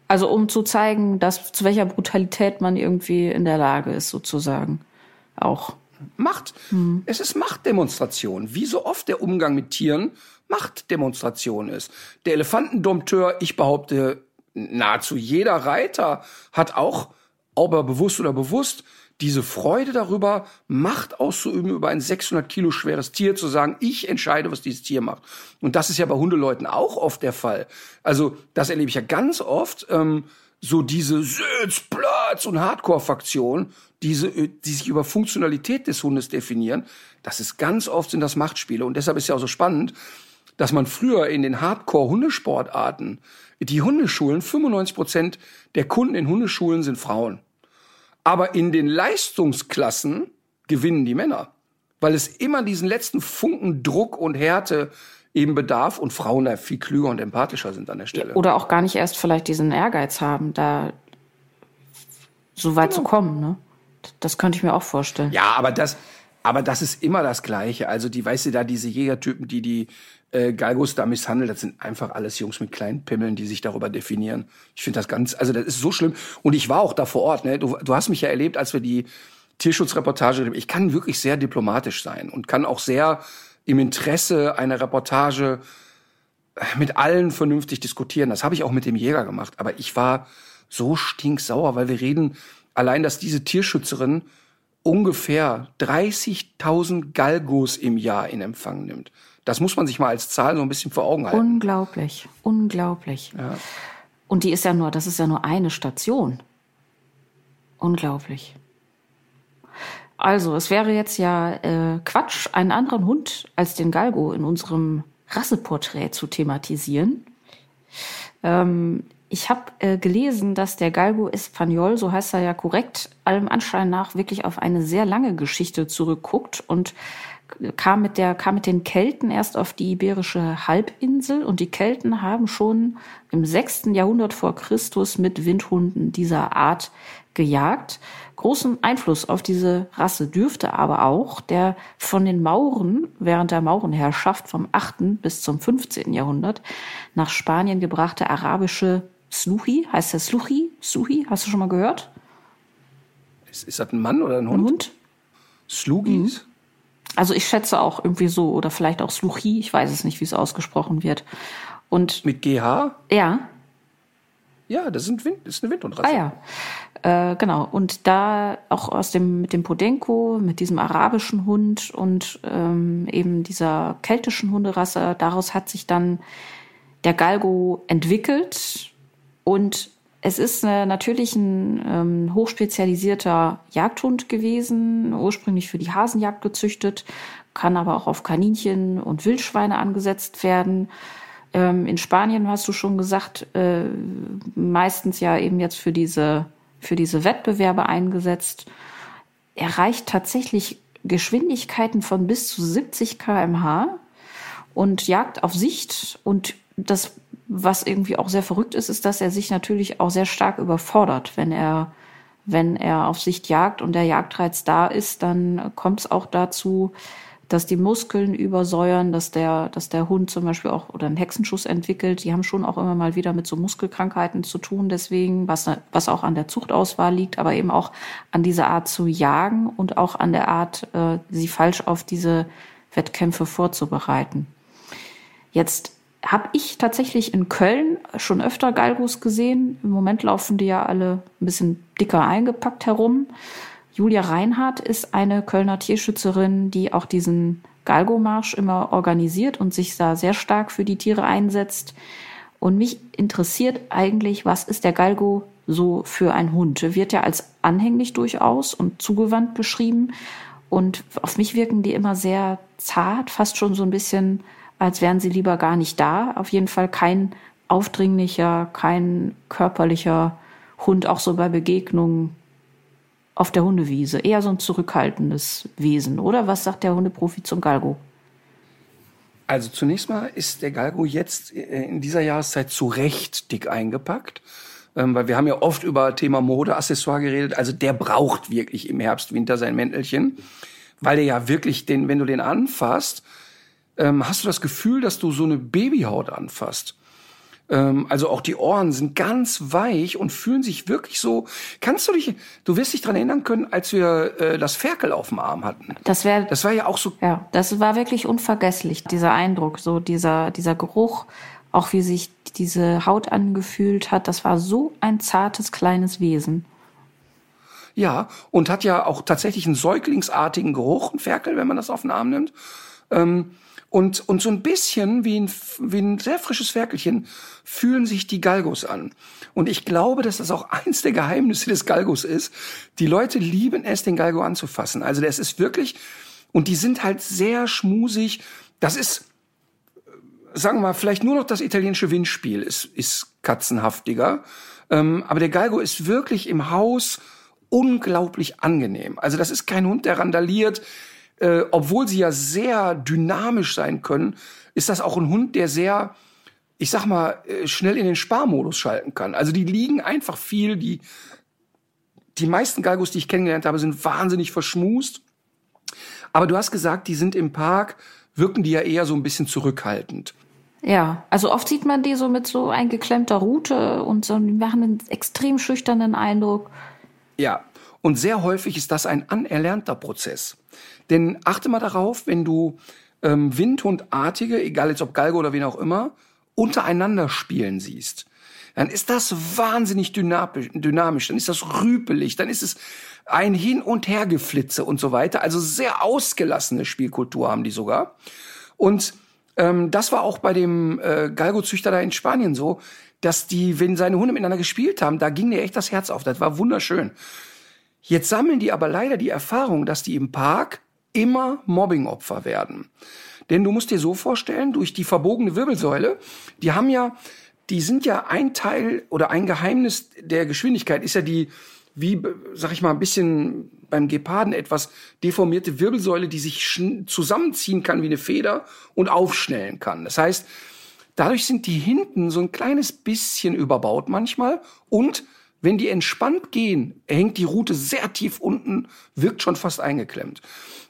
Also um zu zeigen, dass zu welcher Brutalität man irgendwie in der Lage ist, sozusagen. Auch. Macht. Es ist Machtdemonstration. Wie so oft der Umgang mit Tieren Machtdemonstration ist. Der Elefantendompteur, ich behaupte, nahezu jeder Reiter hat auch, ob er bewusst oder bewusst, diese Freude darüber, Macht auszuüben über ein 600 Kilo schweres Tier, zu sagen, ich entscheide, was dieses Tier macht. Und das ist ja bei Hundeleuten auch oft der Fall. Also das erlebe ich ja ganz oft, ähm, so diese Sitz, Platz und Hardcore-Faktion, diese, äh, die sich über Funktionalität des Hundes definieren, das ist ganz oft sind das Machtspiele. Und deshalb ist ja auch so spannend, dass man früher in den Hardcore-Hundesportarten, die Hundeschulen, 95 Prozent der Kunden in Hundeschulen sind Frauen. Aber in den Leistungsklassen gewinnen die Männer, weil es immer diesen letzten Funken Druck und Härte eben bedarf und Frauen da viel klüger und empathischer sind an der Stelle. Oder auch gar nicht erst vielleicht diesen Ehrgeiz haben, da so weit zu kommen, ne? Das könnte ich mir auch vorstellen. Ja, aber das, aber das ist immer das Gleiche. Also die, weißt du, da diese Jägertypen, die die äh, Galgos da misshandeln, das sind einfach alles Jungs mit kleinen Pimmeln, die sich darüber definieren. Ich finde das ganz, also das ist so schlimm. Und ich war auch da vor Ort. Ne? Du, du hast mich ja erlebt, als wir die Tierschutzreportage. Ich kann wirklich sehr diplomatisch sein und kann auch sehr im Interesse einer Reportage mit allen vernünftig diskutieren. Das habe ich auch mit dem Jäger gemacht. Aber ich war so stinksauer, weil wir reden allein, dass diese Tierschützerin ungefähr 30.000 Galgos im Jahr in Empfang nimmt. Das muss man sich mal als Zahl so ein bisschen vor Augen halten. Unglaublich, unglaublich. Und die ist ja nur, das ist ja nur eine Station. Unglaublich. Also, es wäre jetzt ja äh, Quatsch, einen anderen Hund als den Galgo in unserem Rasseporträt zu thematisieren. Ähm, ich habe äh, gelesen, dass der Galgo Espagnol, so heißt er ja korrekt, allem Anschein nach wirklich auf eine sehr lange Geschichte zurückguckt und kam mit der kam mit den Kelten erst auf die iberische Halbinsel und die Kelten haben schon im 6. Jahrhundert vor Christus mit Windhunden dieser Art gejagt. Großen Einfluss auf diese Rasse dürfte aber auch der von den Mauren während der Maurenherrschaft vom 8. bis zum 15. Jahrhundert nach Spanien gebrachte arabische Sluchi, heißt der Sluchi? Sluchi, hast du schon mal gehört? Ist, ist das ein Mann oder ein Ein Hund? Hund? Slugis? Also ich schätze auch irgendwie so oder vielleicht auch Sluchi, ich weiß es nicht, wie es ausgesprochen wird. Und Mit GH? ja, Ja, das, sind Wind, das ist eine Windhundrasse. ah ja, äh, genau. Und da auch aus dem mit dem Podenco, mit diesem arabischen Hund und ähm, eben dieser keltischen Hunderasse, daraus hat sich dann der Galgo entwickelt und es ist äh, natürlich ein ähm, hochspezialisierter Jagdhund gewesen, ursprünglich für die Hasenjagd gezüchtet, kann aber auch auf Kaninchen und Wildschweine angesetzt werden. Ähm, in Spanien hast du schon gesagt, äh, meistens ja eben jetzt für diese für diese Wettbewerbe eingesetzt. Erreicht tatsächlich Geschwindigkeiten von bis zu 70 kmh und jagt auf Sicht. Und das, was irgendwie auch sehr verrückt ist, ist, dass er sich natürlich auch sehr stark überfordert, wenn er wenn er auf Sicht jagt und der Jagdreiz da ist, dann kommt es auch dazu, dass die Muskeln übersäuern, dass der, dass der Hund zum Beispiel auch oder einen Hexenschuss entwickelt. Die haben schon auch immer mal wieder mit so Muskelkrankheiten zu tun, deswegen, was, was auch an der Zuchtauswahl liegt, aber eben auch an dieser Art zu jagen und auch an der Art, äh, sie falsch auf diese Wettkämpfe vorzubereiten. Jetzt habe ich tatsächlich in Köln schon öfter Galgos gesehen. Im Moment laufen die ja alle ein bisschen dicker eingepackt herum. Julia Reinhardt ist eine Kölner Tierschützerin, die auch diesen Galgo-Marsch immer organisiert und sich da sehr stark für die Tiere einsetzt. Und mich interessiert eigentlich, was ist der Galgo so für ein Hund? Wird ja als anhänglich durchaus und zugewandt beschrieben. Und auf mich wirken die immer sehr zart, fast schon so ein bisschen, als wären sie lieber gar nicht da. Auf jeden Fall kein aufdringlicher, kein körperlicher Hund, auch so bei Begegnungen auf der Hundewiese. Eher so ein zurückhaltendes Wesen, oder? Was sagt der Hundeprofi zum Galgo? Also zunächst mal ist der Galgo jetzt äh, in dieser Jahreszeit zu Recht dick eingepackt. Ähm, weil wir haben ja oft über Thema Mode, Accessoire geredet. Also der braucht wirklich im Herbst, Winter sein Mäntelchen. Weil der ja wirklich, den, wenn du den anfasst, ähm, hast du das Gefühl, dass du so eine Babyhaut anfasst. Ähm, also auch die Ohren sind ganz weich und fühlen sich wirklich so. Kannst du dich, du wirst dich dran erinnern können, als wir äh, das Ferkel auf dem Arm hatten. Das wäre, das war ja auch so. Ja, das war wirklich unvergesslich. Dieser Eindruck, so dieser dieser Geruch, auch wie sich diese Haut angefühlt hat. Das war so ein zartes kleines Wesen. Ja, und hat ja auch tatsächlich einen säuglingsartigen Geruch, ein Ferkel, wenn man das auf den Arm nimmt. Ähm, und, und so ein bisschen wie ein, wie ein sehr frisches Ferkelchen fühlen sich die Galgos an. Und ich glaube, dass das auch eins der Geheimnisse des Galgos ist. Die Leute lieben es, den Galgo anzufassen. Also das ist wirklich, und die sind halt sehr schmusig. Das ist, sagen wir mal, vielleicht nur noch das italienische Windspiel ist, ist katzenhaftiger. Ähm, aber der Galgo ist wirklich im Haus unglaublich angenehm. Also das ist kein Hund, der randaliert äh, obwohl sie ja sehr dynamisch sein können, ist das auch ein Hund, der sehr, ich sag mal, äh, schnell in den Sparmodus schalten kann. Also die liegen einfach viel, die, die meisten Galgos, die ich kennengelernt habe, sind wahnsinnig verschmust. Aber du hast gesagt, die sind im Park, wirken die ja eher so ein bisschen zurückhaltend. Ja, also oft sieht man die so mit so eingeklemmter Rute und so, die machen einen extrem schüchternen Eindruck. Ja, und sehr häufig ist das ein anerlernter Prozess. Denn achte mal darauf, wenn du ähm, Windhundartige, egal jetzt ob Galgo oder wen auch immer, untereinander spielen siehst, dann ist das wahnsinnig dynamisch, dynamisch, dann ist das rüpelig, dann ist es ein Hin- und Hergeflitze und so weiter. Also sehr ausgelassene Spielkultur haben die sogar. Und ähm, das war auch bei dem äh, Galgo-Züchter da in Spanien so, dass die, wenn seine Hunde miteinander gespielt haben, da ging dir echt das Herz auf. Das war wunderschön. Jetzt sammeln die aber leider die Erfahrung, dass die im Park immer Mobbingopfer werden. Denn du musst dir so vorstellen, durch die verbogene Wirbelsäule, die haben ja, die sind ja ein Teil oder ein Geheimnis der Geschwindigkeit ist ja die, wie, sag ich mal, ein bisschen beim Geparden etwas deformierte Wirbelsäule, die sich zusammenziehen kann wie eine Feder und aufschnellen kann. Das heißt, dadurch sind die hinten so ein kleines bisschen überbaut manchmal und wenn die entspannt gehen, hängt die Rute sehr tief unten, wirkt schon fast eingeklemmt.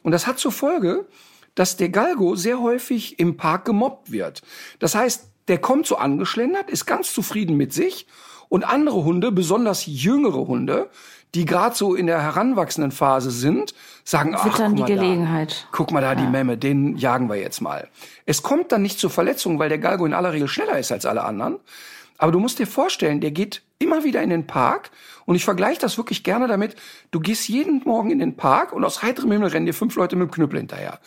Und das hat zur Folge, dass der Galgo sehr häufig im Park gemobbt wird. Das heißt, der kommt so angeschlendert, ist ganz zufrieden mit sich und andere Hunde, besonders jüngere Hunde, die gerade so in der heranwachsenden Phase sind, sagen, ach, guck mal, da, guck mal da, die Memme, den jagen wir jetzt mal. Es kommt dann nicht zur Verletzung, weil der Galgo in aller Regel schneller ist als alle anderen. Aber du musst dir vorstellen, der geht immer wieder in den Park und ich vergleiche das wirklich gerne damit, du gehst jeden Morgen in den Park und aus heiterem Himmel rennen dir fünf Leute mit dem Knüppel hinterher.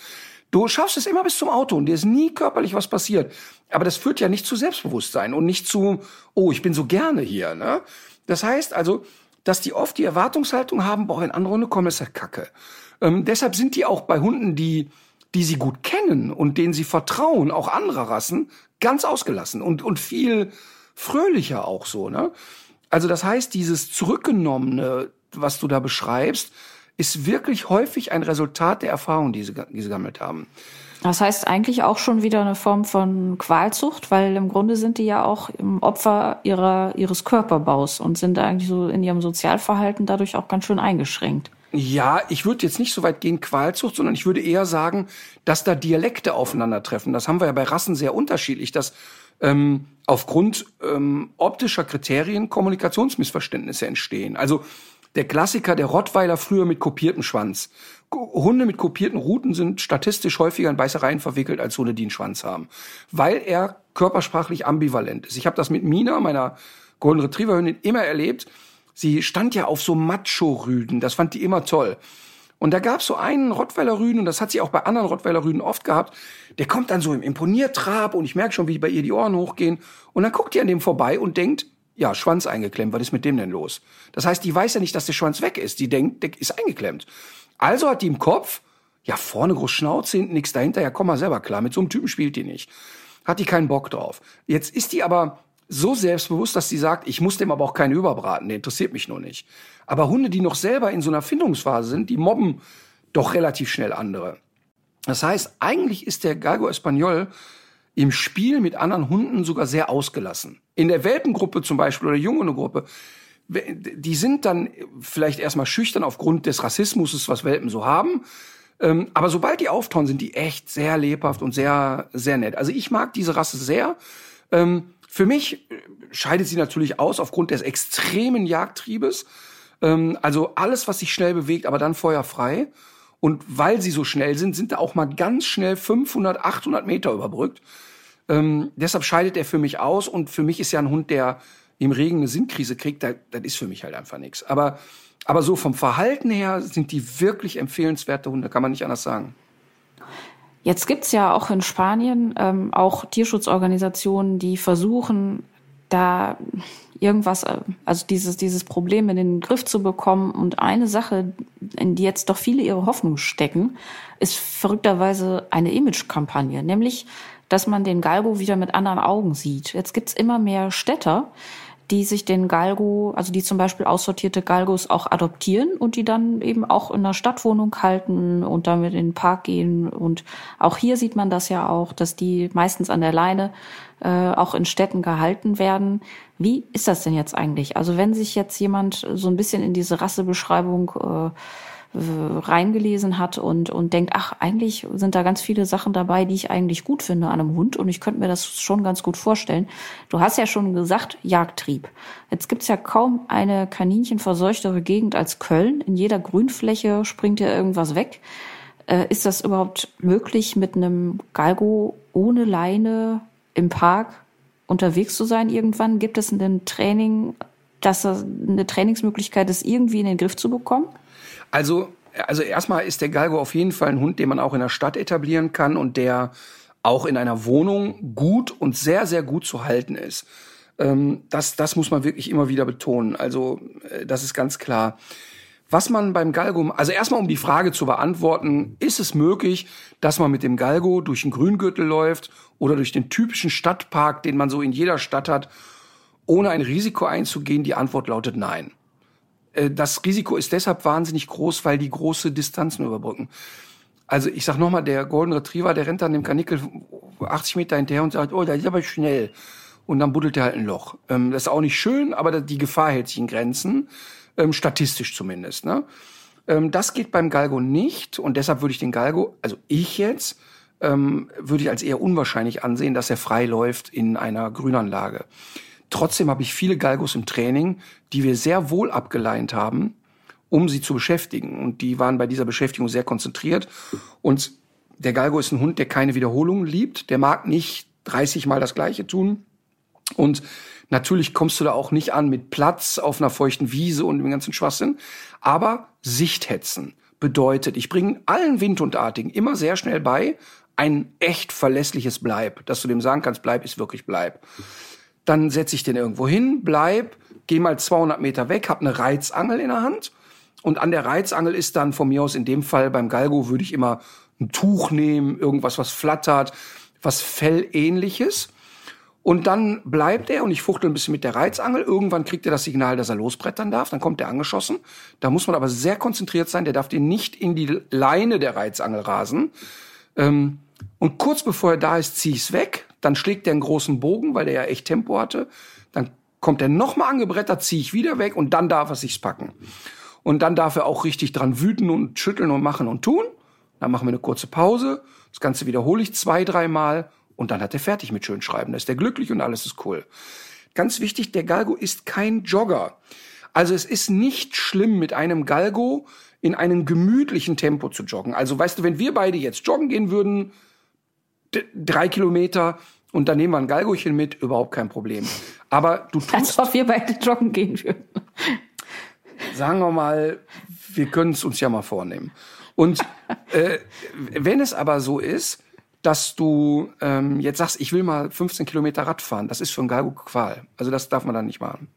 Du schaffst es immer bis zum Auto und dir ist nie körperlich was passiert. Aber das führt ja nicht zu Selbstbewusstsein und nicht zu, oh, ich bin so gerne hier. Ne? Das heißt also, dass die oft die Erwartungshaltung haben, boah, wenn andere Hunde kommen, ist das Kacke. Ähm, deshalb sind die auch bei Hunden, die, die sie gut kennen und denen sie vertrauen, auch anderer Rassen, ganz ausgelassen und, und viel fröhlicher auch so. Ne? Also das heißt, dieses Zurückgenommene, was du da beschreibst, ist wirklich häufig ein Resultat der Erfahrung, die sie, die sie gesammelt haben. Das heißt eigentlich auch schon wieder eine Form von Qualzucht, weil im Grunde sind die ja auch im Opfer ihrer, ihres Körperbaus und sind eigentlich so in ihrem Sozialverhalten dadurch auch ganz schön eingeschränkt. Ja, ich würde jetzt nicht so weit gehen Qualzucht, sondern ich würde eher sagen, dass da Dialekte aufeinandertreffen. Das haben wir ja bei Rassen sehr unterschiedlich, dass ähm, aufgrund ähm, optischer Kriterien Kommunikationsmissverständnisse entstehen. Also der Klassiker, der Rottweiler früher mit kopiertem Schwanz. Hunde mit kopierten Ruten sind statistisch häufiger in Beißereien verwickelt als Hunde, die einen Schwanz haben, weil er körpersprachlich ambivalent ist. Ich habe das mit Mina, meiner Golden Retriever Hündin, immer erlebt. Sie stand ja auf so Macho-Rüden, das fand die immer toll. Und da gab es so einen Rottweiler Rüden, und das hat sie auch bei anderen Rottweiler Rüden oft gehabt, der kommt dann so im Imponiertrab und ich merke schon, wie bei ihr die Ohren hochgehen. Und dann guckt die an dem vorbei und denkt, ja, Schwanz eingeklemmt, was ist mit dem denn los? Das heißt, die weiß ja nicht, dass der Schwanz weg ist. Die denkt, der ist eingeklemmt. Also hat die im Kopf, ja, vorne groß Schnauze, hinten nichts dahinter, ja, komm mal selber klar, mit so einem Typen spielt die nicht. Hat die keinen Bock drauf. Jetzt ist die aber so selbstbewusst, dass sie sagt, ich muss dem aber auch keinen überbraten, der interessiert mich nur nicht. Aber Hunde, die noch selber in so einer Findungsphase sind, die mobben doch relativ schnell andere. Das heißt, eigentlich ist der Galgo Espagnol im Spiel mit anderen Hunden sogar sehr ausgelassen. In der Welpengruppe zum Beispiel oder Junge-Gruppe, die sind dann vielleicht erstmal schüchtern aufgrund des Rassismus, was Welpen so haben. Ähm, aber sobald die auftauchen, sind die echt sehr lebhaft und sehr, sehr nett. Also ich mag diese Rasse sehr. Ähm, für mich scheidet sie natürlich aus aufgrund des extremen Jagdtriebes. Ähm, also alles, was sich schnell bewegt, aber dann feuerfrei. Und weil sie so schnell sind, sind da auch mal ganz schnell 500, 800 Meter überbrückt. Ähm, deshalb scheidet er für mich aus. Und für mich ist ja ein Hund, der im Regen eine Sinnkrise kriegt, das, das ist für mich halt einfach nichts. Aber, aber so vom Verhalten her sind die wirklich empfehlenswerte Hunde, kann man nicht anders sagen. Jetzt gibt's ja auch in Spanien ähm, auch Tierschutzorganisationen, die versuchen, da irgendwas, äh, also dieses, dieses Problem in den Griff zu bekommen. Und eine Sache, in die jetzt doch viele ihre Hoffnung stecken, ist verrückterweise eine Image-Kampagne, nämlich, dass man den Galgo wieder mit anderen Augen sieht. Jetzt gibt's immer mehr Städter, die sich den Galgo, also die zum Beispiel aussortierte Galgos auch adoptieren und die dann eben auch in einer Stadtwohnung halten und damit in den Park gehen. Und auch hier sieht man das ja auch, dass die meistens an der Leine äh, auch in Städten gehalten werden. Wie ist das denn jetzt eigentlich? Also wenn sich jetzt jemand so ein bisschen in diese Rassebeschreibung äh, reingelesen hat und, und denkt, ach, eigentlich sind da ganz viele Sachen dabei, die ich eigentlich gut finde an einem Hund und ich könnte mir das schon ganz gut vorstellen. Du hast ja schon gesagt, Jagdtrieb. Jetzt gibt's ja kaum eine kaninchenverseuchtere Gegend als Köln. In jeder Grünfläche springt ja irgendwas weg. Äh, ist das überhaupt möglich, mit einem Galgo ohne Leine im Park unterwegs zu sein irgendwann? Gibt es ein Training, dass eine Trainingsmöglichkeit ist, irgendwie in den Griff zu bekommen? Also, also erstmal ist der Galgo auf jeden Fall ein Hund, den man auch in der Stadt etablieren kann und der auch in einer Wohnung gut und sehr, sehr gut zu halten ist. Ähm, das, das muss man wirklich immer wieder betonen. Also, äh, das ist ganz klar. Was man beim Galgo, also erstmal um die Frage zu beantworten, ist es möglich, dass man mit dem Galgo durch den Grüngürtel läuft oder durch den typischen Stadtpark, den man so in jeder Stadt hat, ohne ein Risiko einzugehen? Die Antwort lautet nein. Äh, das Risiko ist deshalb wahnsinnig groß, weil die große Distanzen überbrücken. Also ich sag nochmal, der Golden Retriever, der rennt an dem Kanickel 80 Meter hinterher und sagt, oh, der ist aber schnell. Und dann buddelt er halt ein Loch. Ähm, das ist auch nicht schön, aber die Gefahr hält sich in Grenzen, ähm, statistisch zumindest. Ne? Ähm, das geht beim Galgo nicht und deshalb würde ich den Galgo, also ich jetzt, würde ich als eher unwahrscheinlich ansehen, dass er frei läuft in einer Grünanlage. Trotzdem habe ich viele Galgos im Training, die wir sehr wohl abgeleint haben, um sie zu beschäftigen. Und die waren bei dieser Beschäftigung sehr konzentriert. Und der Galgo ist ein Hund, der keine Wiederholungen liebt. Der mag nicht 30 Mal das Gleiche tun. Und natürlich kommst du da auch nicht an mit Platz auf einer feuchten Wiese und dem ganzen Schwachsinn. Aber Sichthetzen bedeutet, ich bringe allen Windhundartigen immer sehr schnell bei, ein echt verlässliches Bleib, dass du dem sagen kannst, Bleib ist wirklich Bleib dann setze ich den irgendwo hin, bleib, geh mal 200 Meter weg, hab eine Reizangel in der Hand und an der Reizangel ist dann von mir aus in dem Fall beim Galgo würde ich immer ein Tuch nehmen, irgendwas, was flattert, was Fellähnliches. Und dann bleibt er und ich fuchtel ein bisschen mit der Reizangel. Irgendwann kriegt er das Signal, dass er losbrettern darf. Dann kommt er angeschossen. Da muss man aber sehr konzentriert sein. Der darf den nicht in die Leine der Reizangel rasen. Ähm, und kurz bevor er da ist, ziehe ich's weg. Dann schlägt er einen großen Bogen, weil der ja echt Tempo hatte. Dann kommt er nochmal angebrettert, ziehe ich wieder weg und dann darf er sich's packen. Und dann darf er auch richtig dran wüten und schütteln und machen und tun. Dann machen wir eine kurze Pause. Das Ganze wiederhole ich zwei, dreimal und dann hat er fertig mit Schönschreiben. Da ist er glücklich und alles ist cool. Ganz wichtig, der Galgo ist kein Jogger. Also es ist nicht schlimm, mit einem Galgo in einem gemütlichen Tempo zu joggen. Also weißt du, wenn wir beide jetzt joggen gehen würden, drei Kilometer und dann nehmen wir ein Galgochen mit, überhaupt kein Problem. Aber du tust... Als ob wir beide joggen gehen würden. Sagen wir mal, wir können es uns ja mal vornehmen. Und äh, wenn es aber so ist, dass du ähm, jetzt sagst, ich will mal 15 Kilometer Rad fahren, das ist für einen Galgo Qual. Also das darf man dann nicht machen.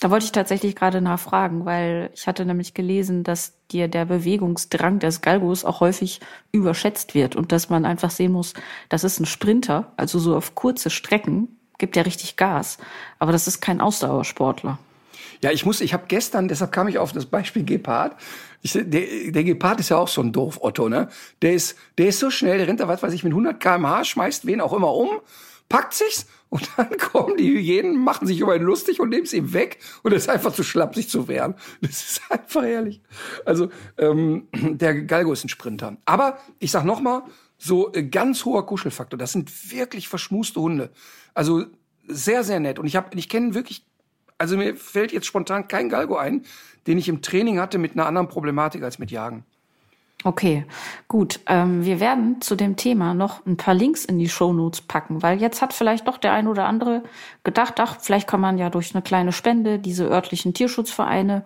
Da wollte ich tatsächlich gerade nachfragen, weil ich hatte nämlich gelesen, dass dir der Bewegungsdrang des Galgos auch häufig überschätzt wird und dass man einfach sehen muss, das ist ein Sprinter, also so auf kurze Strecken gibt er richtig Gas, aber das ist kein Ausdauersportler. Ja, ich muss, ich habe gestern, deshalb kam ich auf das Beispiel Gepard. Ich, der, der Gepard ist ja auch so ein doof Otto, ne? Der ist, der ist so schnell, der rennt da, was weiß ich, mit 100 km/h, schmeißt wen auch immer um, packt sich's und dann kommen die Hyänen, machen sich über ihn lustig und nehmen es ihm weg und er ist einfach zu schlapp, sich zu wehren. Das ist einfach herrlich. Also ähm, der Galgo ist ein Sprinter. Aber ich sag noch mal, so äh, ganz hoher Kuschelfaktor. Das sind wirklich verschmuste Hunde. Also sehr, sehr nett. Und ich habe, ich kenne wirklich also mir fällt jetzt spontan kein Galgo ein, den ich im Training hatte mit einer anderen Problematik als mit Jagen. Okay, gut. Ähm, wir werden zu dem Thema noch ein paar Links in die Shownotes packen, weil jetzt hat vielleicht doch der ein oder andere gedacht, ach, vielleicht kann man ja durch eine kleine Spende diese örtlichen Tierschutzvereine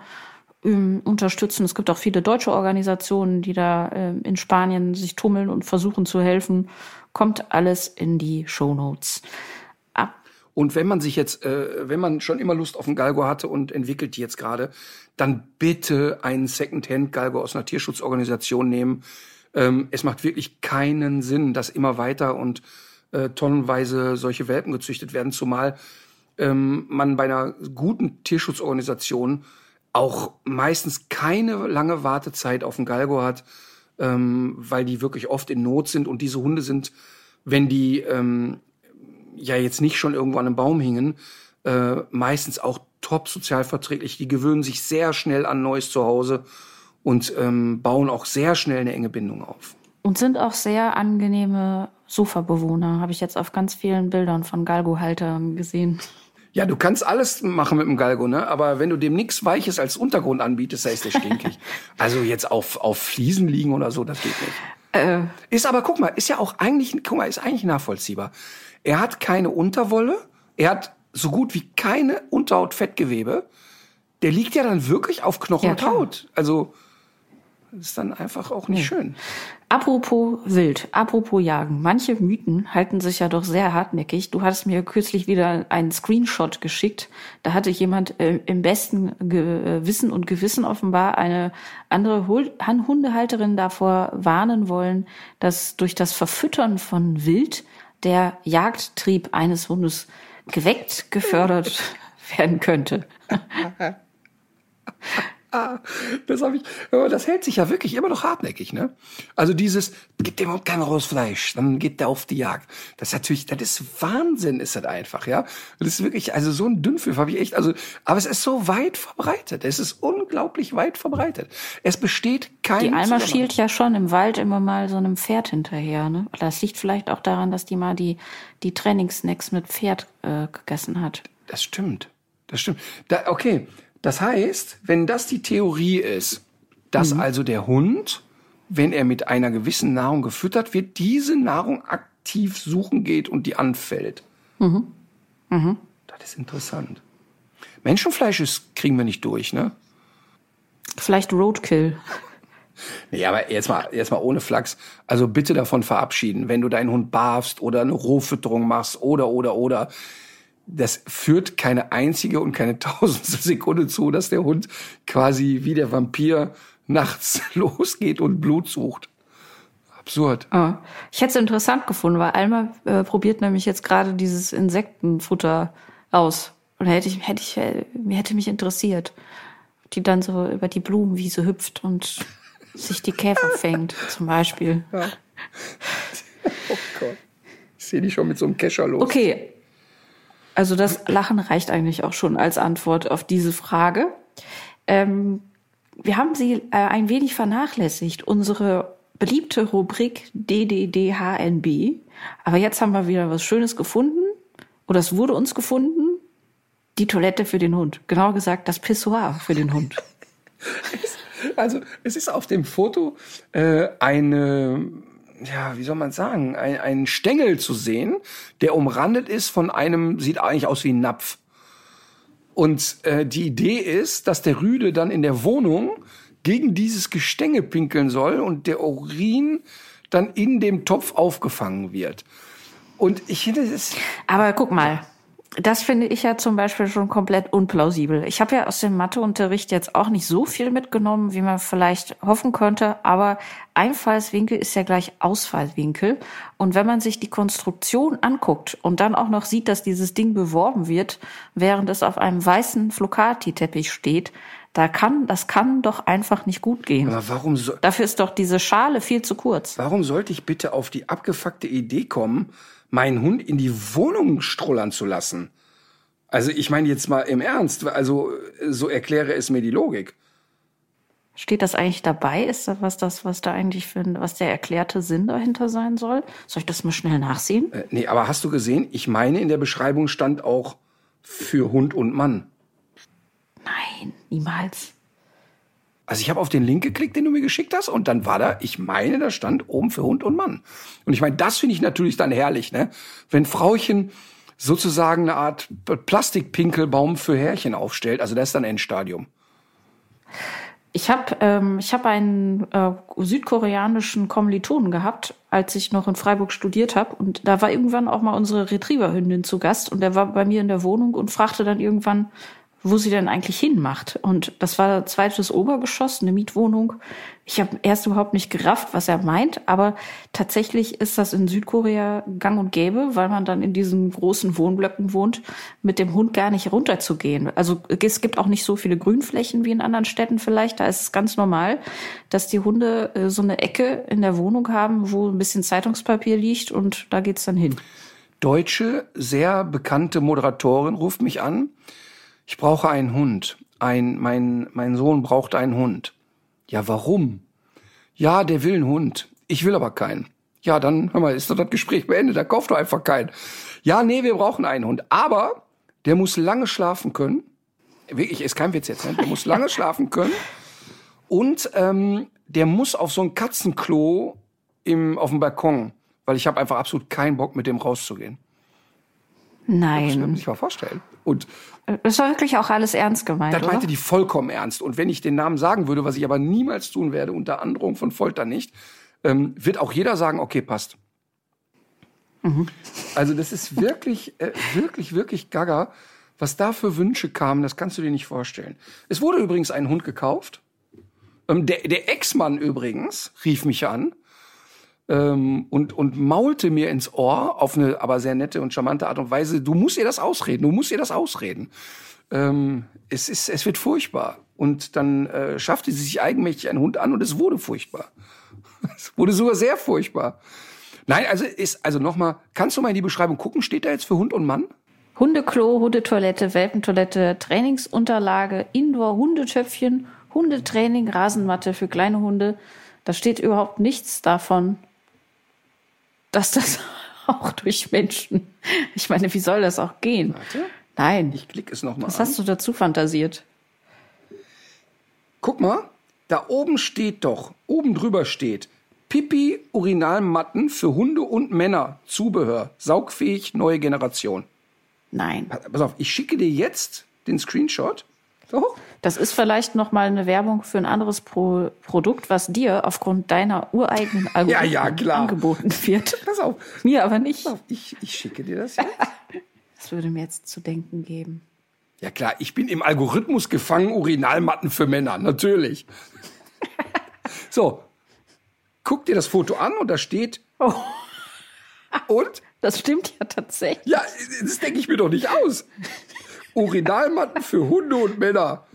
ähm, unterstützen. Es gibt auch viele deutsche Organisationen, die da äh, in Spanien sich tummeln und versuchen zu helfen. Kommt alles in die Shownotes. Und wenn man sich jetzt, äh, wenn man schon immer Lust auf einen Galgo hatte und entwickelt die jetzt gerade, dann bitte einen Secondhand-Galgo aus einer Tierschutzorganisation nehmen. Ähm, es macht wirklich keinen Sinn, dass immer weiter und äh, tonnenweise solche Welpen gezüchtet werden, zumal ähm, man bei einer guten Tierschutzorganisation auch meistens keine lange Wartezeit auf einen Galgo hat, ähm, weil die wirklich oft in Not sind und diese Hunde sind, wenn die ähm, ja jetzt nicht schon irgendwo an einem Baum hingen, äh, meistens auch top sozialverträglich. Die gewöhnen sich sehr schnell an neues Zuhause und ähm, bauen auch sehr schnell eine enge Bindung auf. Und sind auch sehr angenehme Sofabewohner, habe ich jetzt auf ganz vielen Bildern von Galgo-Haltern gesehen. Ja, du kannst alles machen mit dem Galgo, ne? Aber wenn du dem nichts Weiches als Untergrund anbietest, dann ist der stinkig. also jetzt auf, auf Fliesen liegen oder so, das geht nicht. Äh. Ist aber, guck mal, ist ja auch eigentlich, guck mal, ist eigentlich nachvollziehbar. Er hat keine Unterwolle, er hat so gut wie keine Unterhautfettgewebe. Der liegt ja dann wirklich auf Knochen ja, und Haut. Also ist dann einfach auch nicht ja. schön. Apropos wild, apropos Jagen. Manche Mythen halten sich ja doch sehr hartnäckig. Du hattest mir kürzlich wieder einen Screenshot geschickt. Da hatte jemand äh, im besten äh, Wissen und Gewissen offenbar eine andere Hundehalterin davor warnen wollen, dass durch das Verfüttern von Wild der Jagdtrieb eines Hundes geweckt, gefördert werden könnte. das habe ich, das hält sich ja wirklich immer noch hartnäckig, ne? Also dieses, gibt dem überhaupt kein rohes Fleisch, dann geht der auf die Jagd. Das ist natürlich, das ist Wahnsinn, ist das einfach, ja? Das ist wirklich, also so ein Dünnpfiff habe ich echt, also, aber es ist so weit verbreitet. Es ist unglaublich weit verbreitet. Es besteht kein. Die Alma schielt ja schon im Wald immer mal so einem Pferd hinterher, ne? Das liegt vielleicht auch daran, dass die mal die, die Trainingssnacks mit Pferd äh, gegessen hat. Das stimmt. Das stimmt. Da, okay. Das heißt, wenn das die Theorie ist, dass mhm. also der Hund, wenn er mit einer gewissen Nahrung gefüttert wird, diese Nahrung aktiv suchen geht und die anfällt. Mhm. Mhm. Das ist interessant. Menschenfleisch ist, kriegen wir nicht durch, ne? Vielleicht Roadkill. Nee, aber jetzt mal, jetzt mal ohne Flachs. Also bitte davon verabschieden, wenn du deinen Hund barfst oder eine Rohfütterung machst oder, oder, oder das führt keine einzige und keine tausendste Sekunde zu, dass der Hund quasi wie der Vampir nachts losgeht und Blut sucht. Absurd. Ah. Ich hätte es interessant gefunden, weil Alma äh, probiert nämlich jetzt gerade dieses Insektenfutter aus. Und hätte ich, hätte ich, äh, mir hätte mich interessiert, die dann so über die Blumenwiese hüpft und sich die Käfer fängt, zum Beispiel. Ja. Oh Gott. Ich sehe die schon mit so einem Kescher los. Okay. Also das Lachen reicht eigentlich auch schon als Antwort auf diese Frage. Ähm, wir haben sie äh, ein wenig vernachlässigt, unsere beliebte Rubrik DDDHNB. Aber jetzt haben wir wieder was Schönes gefunden. Oder es wurde uns gefunden. Die Toilette für den Hund. Genauer gesagt, das Pissoir für den Hund. Also es ist auf dem Foto äh, eine, ja, wie soll man sagen, ein, ein Stängel zu sehen, der umrandet ist von einem, sieht eigentlich aus wie ein Napf. Und äh, die Idee ist, dass der Rüde dann in der Wohnung gegen dieses Gestänge pinkeln soll und der Urin dann in dem Topf aufgefangen wird. Und ich finde es. Aber guck mal, das finde ich ja zum Beispiel schon komplett unplausibel. Ich habe ja aus dem Matheunterricht jetzt auch nicht so viel mitgenommen, wie man vielleicht hoffen könnte, aber Einfallswinkel ist ja gleich Ausfallwinkel. Und wenn man sich die Konstruktion anguckt und dann auch noch sieht, dass dieses Ding beworben wird, während es auf einem weißen Flocati-Teppich steht, da kann, das kann doch einfach nicht gut gehen. Aber warum so, Dafür ist doch diese Schale viel zu kurz. warum sollte ich bitte auf die abgefuckte Idee kommen, meinen Hund in die Wohnung strullern zu lassen? Also ich meine jetzt mal im Ernst, also so erkläre es mir die Logik. Steht das eigentlich dabei? Ist das was das, was da eigentlich für was der erklärte Sinn dahinter sein soll? Soll ich das mal schnell nachsehen? Äh, nee, aber hast du gesehen, ich meine in der Beschreibung stand auch für Hund und Mann. Nein, niemals. Also ich habe auf den Link geklickt, den du mir geschickt hast, und dann war da, ich meine, da stand oben für Hund und Mann. Und ich meine, das finde ich natürlich dann herrlich, ne? Wenn Frauchen sozusagen eine Art Plastikpinkelbaum für Härchen aufstellt, also das ist dann Endstadium. Ich habe ähm, ich hab einen äh, südkoreanischen Kommilitonen gehabt, als ich noch in Freiburg studiert habe. Und da war irgendwann auch mal unsere Retrieverhündin zu Gast. Und der war bei mir in der Wohnung und fragte dann irgendwann, wo sie denn eigentlich hinmacht. Und das war zweites Obergeschoss, eine Mietwohnung. Ich habe erst überhaupt nicht gerafft, was er meint, aber tatsächlich ist das in Südkorea gang und gäbe, weil man dann in diesen großen Wohnblöcken wohnt, mit dem Hund gar nicht runterzugehen. Also es gibt auch nicht so viele Grünflächen wie in anderen Städten vielleicht. Da ist es ganz normal, dass die Hunde äh, so eine Ecke in der Wohnung haben, wo ein bisschen Zeitungspapier liegt und da geht's dann hin. Deutsche, sehr bekannte Moderatorin ruft mich an. Ich brauche einen Hund. Ein, mein, mein Sohn braucht einen Hund. Ja, warum? Ja, der will einen Hund. Ich will aber keinen. Ja, dann, hör mal, ist doch das Gespräch beendet. Da kauft doch einfach keinen. Ja, nee, wir brauchen einen Hund. Aber der muss lange schlafen können. Wirklich, ist kein Witz jetzt. Ne? Der muss lange schlafen können. Und ähm, der muss auf so ein Katzenklo im, auf dem Balkon. Weil ich habe einfach absolut keinen Bock, mit dem rauszugehen. Das kann man Nein. sich mal vorstellen. Und Das war wirklich auch alles ernst gemeint, das oder? meinte die vollkommen ernst. Und wenn ich den Namen sagen würde, was ich aber niemals tun werde, unter Androhung von Folter nicht, ähm, wird auch jeder sagen, okay, passt. Also das ist wirklich, äh, wirklich, wirklich gaga. Was da für Wünsche kamen, das kannst du dir nicht vorstellen. Es wurde übrigens ein Hund gekauft. Ähm, der der Ex-Mann übrigens rief mich an ähm, und, und maulte mir ins Ohr auf eine aber sehr nette und charmante Art und Weise, du musst ihr das ausreden, du musst ihr das ausreden. Ähm, es, ist, es wird furchtbar. Und dann äh, schaffte sie sich eigenmächtig einen Hund an und es wurde furchtbar. Es wurde sogar sehr furchtbar. Nein, also ist, also nochmal, kannst du mal in die Beschreibung gucken, steht da jetzt für Hund und Mann? Hundeklo, Hundetoilette, Welpentoilette, Trainingsunterlage, Indoor-Hundetöpfchen, Hundetraining, Rasenmatte für kleine Hunde. Da steht überhaupt nichts davon, dass das auch durch Menschen. Ich meine, wie soll das auch gehen? Warte, Nein, ich klicke es nochmal was an. hast du dazu fantasiert? Guck mal, da oben steht doch, oben drüber steht, Pipi Urinalmatten für Hunde und Männer, Zubehör, saugfähig, neue Generation. Nein. Pass auf, ich schicke dir jetzt den Screenshot. So. Das ist vielleicht noch mal eine Werbung für ein anderes Pro Produkt, was dir aufgrund deiner ureigenen Algorithmen Ja, ja, angeboten wird. Pass auf, Mir aber nicht. ich, ich schicke dir das jetzt. Das würde mir jetzt zu denken geben. Ja klar, ich bin im Algorithmus gefangen, Urinalmatten für Männer, natürlich. so, guck dir das Foto an und da steht. Oh. Und? Das stimmt ja tatsächlich. Ja, das denke ich mir doch nicht aus. Urinalmatten für Hunde und Männer.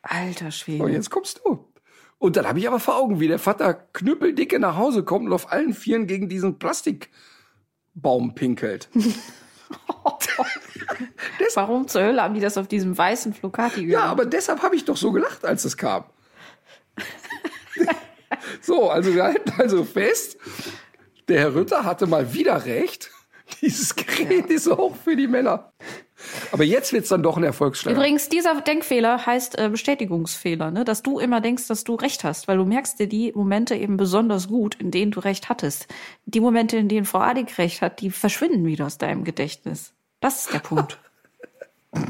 Alter Schwede. Und jetzt kommst du. Und dann habe ich aber vor Augen, wie der Vater knüppeldicke nach Hause kommt und auf allen Vieren gegen diesen Plastikbaum pinkelt. Warum zur Hölle haben die das auf diesem weißen Flocati gemacht? Ja, aber deshalb habe ich doch so gelacht, als es kam. so, also wir halten also fest, der Herr Rütter hatte mal wieder recht. Dieses Gerät ist auch für die Männer. Aber jetzt wird's dann doch ein Erfolgsschlag. Übrigens, dieser Denkfehler heißt äh, Bestätigungsfehler, ne? dass du immer denkst, dass du recht hast, weil du merkst dir die Momente eben besonders gut, in denen du recht hattest. Die Momente, in denen Frau Adik recht hat, die verschwinden wieder aus deinem Gedächtnis. Das ist der Punkt.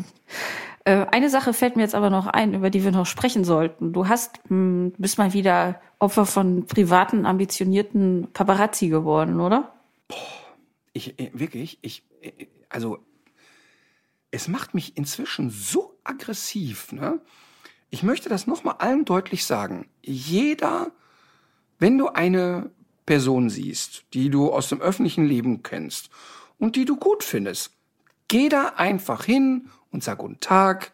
Äh, Eine Sache fällt mir jetzt aber noch ein, über die wir noch sprechen sollten. Du hast, mh, du bist mal wieder Opfer von privaten, ambitionierten Paparazzi geworden, oder? Ich, äh, wirklich, ich, äh, also, es macht mich inzwischen so aggressiv, ne? Ich möchte das nochmal allen deutlich sagen. Jeder, wenn du eine Person siehst, die du aus dem öffentlichen Leben kennst und die du gut findest, geh da einfach hin und sag Guten Tag.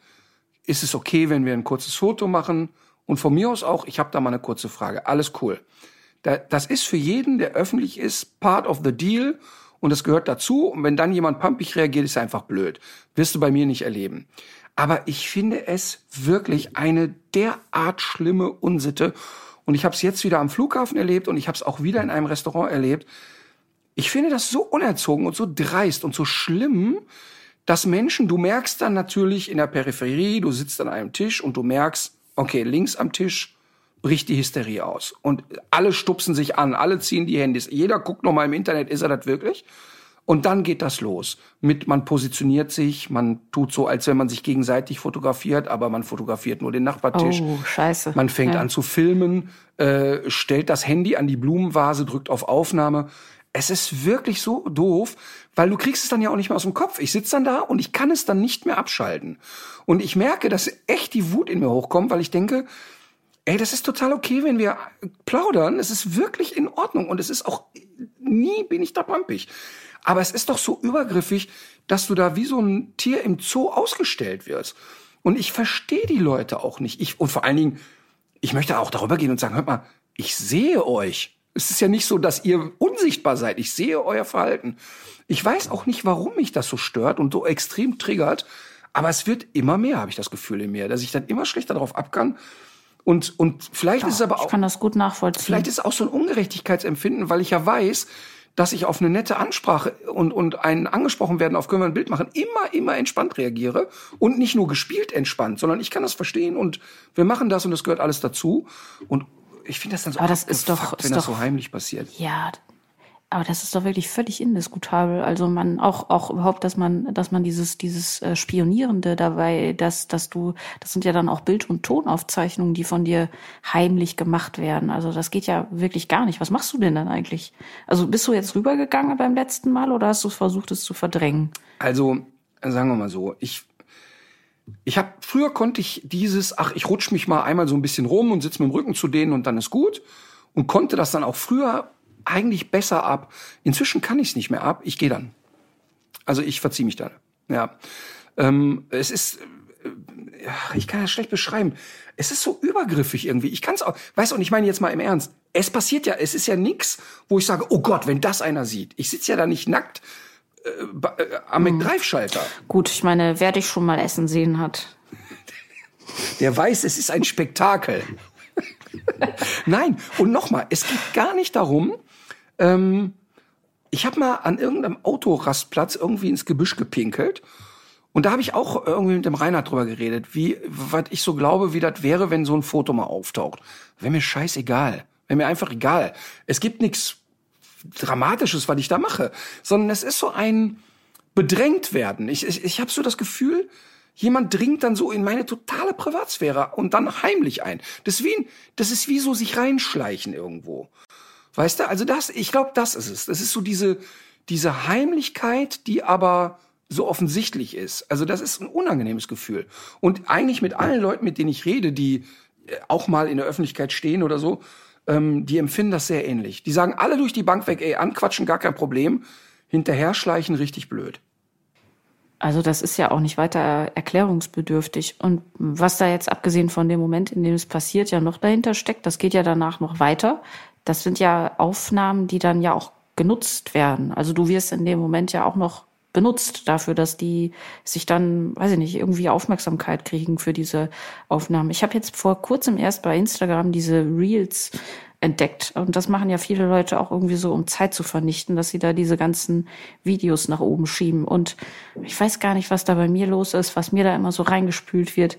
Ist es okay, wenn wir ein kurzes Foto machen? Und von mir aus auch, ich habe da mal eine kurze Frage. Alles cool. Da, das ist für jeden, der öffentlich ist, part of the deal und das gehört dazu. Und wenn dann jemand pumpig reagiert, ist er einfach blöd. Wirst du bei mir nicht erleben. Aber ich finde es wirklich eine derart schlimme Unsitte. Und ich habe es jetzt wieder am Flughafen erlebt und ich habe es auch wieder in einem Restaurant erlebt. Ich finde das so unerzogen und so dreist und so schlimm, dass Menschen, du merkst dann natürlich in der Peripherie, du sitzt an einem Tisch und du merkst, okay, links am Tisch bricht die Hysterie aus. Und alle stupsen sich an, alle ziehen die Handys. Jeder guckt noch mal im Internet, ist er das wirklich? Und dann geht das los. Mit, man positioniert sich, man tut so, als wenn man sich gegenseitig fotografiert, aber man fotografiert nur den Nachbartisch. Oh, scheiße. Man fängt Ja. an zu filmen, äh, stellt das Handy an die Blumenvase, drückt auf Aufnahme. Es ist wirklich so doof, weil du kriegst es dann ja auch nicht mehr aus dem Kopf. Ich sitze dann da und ich kann es dann nicht mehr abschalten. Und ich merke, dass echt die Wut in mir hochkommt, weil ich denke, ey, das ist total okay, wenn wir plaudern. Es ist wirklich in Ordnung und es ist auch, nie bin ich da pampig. Aber es ist doch so übergriffig, dass du da wie so ein Tier im Zoo ausgestellt wirst. Und ich verstehe die Leute auch nicht. Ich, und vor allen Dingen, ich möchte auch darüber gehen und sagen, hört mal, ich sehe euch. Es ist ja nicht so, dass ihr unsichtbar seid. Ich sehe euer Verhalten. Ich weiß auch nicht, warum mich das so stört und so extrem triggert. Aber es wird immer mehr, habe ich das Gefühl in mir, dass ich dann immer schlechter darauf ab kann. Und, und vielleicht ist es aber Ich auch, kann das gut nachvollziehen. vielleicht ist es auch so ein Ungerechtigkeitsempfinden, weil ich ja weiß, dass ich auf eine nette Ansprache und, und ein angesprochen werden, auf können wir ein Bild machen, immer, immer entspannt reagiere und nicht nur gespielt entspannt, sondern ich kann das verstehen und wir machen das und das gehört alles dazu. Und ich finde das dann so Aber das ist doch- abgefuckt, ist wenn das doch- so heimlich passiert. Ja, aber das ist doch wirklich völlig indiskutabel. Also man auch auch überhaupt, dass man dass man dieses dieses äh, Spionierende dabei, dass dass du das sind ja dann auch Bild- und Tonaufzeichnungen, die von dir heimlich gemacht werden. Also das geht ja wirklich gar nicht. Was machst du denn dann eigentlich? Also bist du jetzt rübergegangen beim letzten Mal oder hast du versucht es zu verdrängen? Also, sagen wir mal so, ich ich habe früher konnte ich dieses, ach, ich rutsch mich mal einmal so ein bisschen rum und sitz mit dem Rücken zu denen und dann ist gut und konnte das dann auch früher eigentlich besser ab. Inzwischen kann ich es nicht mehr ab. Ich gehe dann. Also ich verziehe mich dann. Ja, ähm, es ist, äh, ich kann das schlecht beschreiben. Es ist so übergriffig irgendwie. Ich kann es auch, weißt du, und ich meine jetzt mal im Ernst. Es passiert ja, es ist ja nix, wo ich sage, oh Gott, wenn das einer sieht. Ich sitze ja da nicht nackt äh, äh, am McDrive-Schalter. Gut, ich meine, wer dich schon mal essen sehen hat. Der weiß, es ist ein Spektakel. Nein, und nochmal, es geht gar nicht darum, ähm, ich habe mal an irgendeinem Autorastplatz irgendwie ins Gebüsch gepinkelt. Und da habe ich auch irgendwie mit dem Reinhard drüber geredet, wie, was ich so glaube, wie das wäre, wenn so ein Foto mal auftaucht. Wäre mir scheißegal. Wäre mir einfach egal. Es gibt nichts Dramatisches, was ich da mache, sondern es ist so ein bedrängt werden. Ich, ich, ich habe so das Gefühl, jemand dringt dann so in meine totale Privatsphäre und dann heimlich ein. Das ist wie, ein- das ist wie so sich reinschleichen irgendwo. Weißt du? Also das, ich glaube, das ist es. Das ist so diese, diese Heimlichkeit, die aber so offensichtlich ist. Also das ist ein unangenehmes Gefühl. Und eigentlich mit allen Leuten, mit denen ich rede, die äh, auch mal in der Öffentlichkeit stehen oder so, ähm, die empfinden das sehr ähnlich. Die sagen alle durch die Bank weg, ey, anquatschen gar kein Problem, hinterher schleichen richtig blöd. Also das ist ja auch nicht weiter erklärungsbedürftig. Und was da jetzt abgesehen von dem Moment, in dem es passiert, ja noch dahinter steckt, das geht ja danach noch weiter. Das sind ja Aufnahmen, die dann ja auch genutzt werden. Also du wirst in dem Moment ja auch noch benutzt dafür, dass die sich dann, weiß ich nicht, irgendwie Aufmerksamkeit kriegen für diese Aufnahmen. Ich habe jetzt vor kurzem erst bei Instagram diese Reels entdeckt. Und das machen ja viele Leute auch irgendwie so, um Zeit zu vernichten, dass sie da diese ganzen Videos nach oben schieben. Und ich weiß gar nicht, was da bei mir los ist, was mir da immer so reingespült wird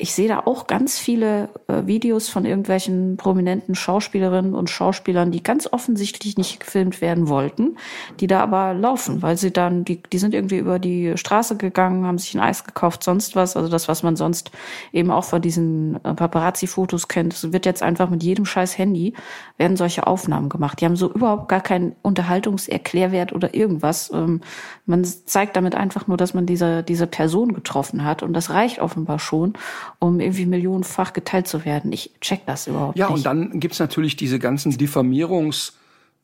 ich sehe da auch ganz viele äh, Videos von irgendwelchen prominenten Schauspielerinnen und Schauspielern, die ganz offensichtlich nicht gefilmt werden wollten, die da aber laufen, weil sie dann, die, die sind irgendwie über die Straße gegangen, haben sich ein Eis gekauft, sonst was, also das, was man sonst eben auch von diesen äh, Paparazzi-Fotos kennt, das wird jetzt einfach mit jedem scheiß Handy, werden solche Aufnahmen gemacht. Die haben so überhaupt gar keinen Unterhaltungserklärwert oder irgendwas. Ähm, man zeigt damit einfach nur, dass man diese, diese Person getroffen hat und das reicht offenbar schon um irgendwie millionenfach geteilt zu werden. Ich check das überhaupt ja, nicht. Ja, und dann gibt's natürlich diese ganzen Diffamierungs-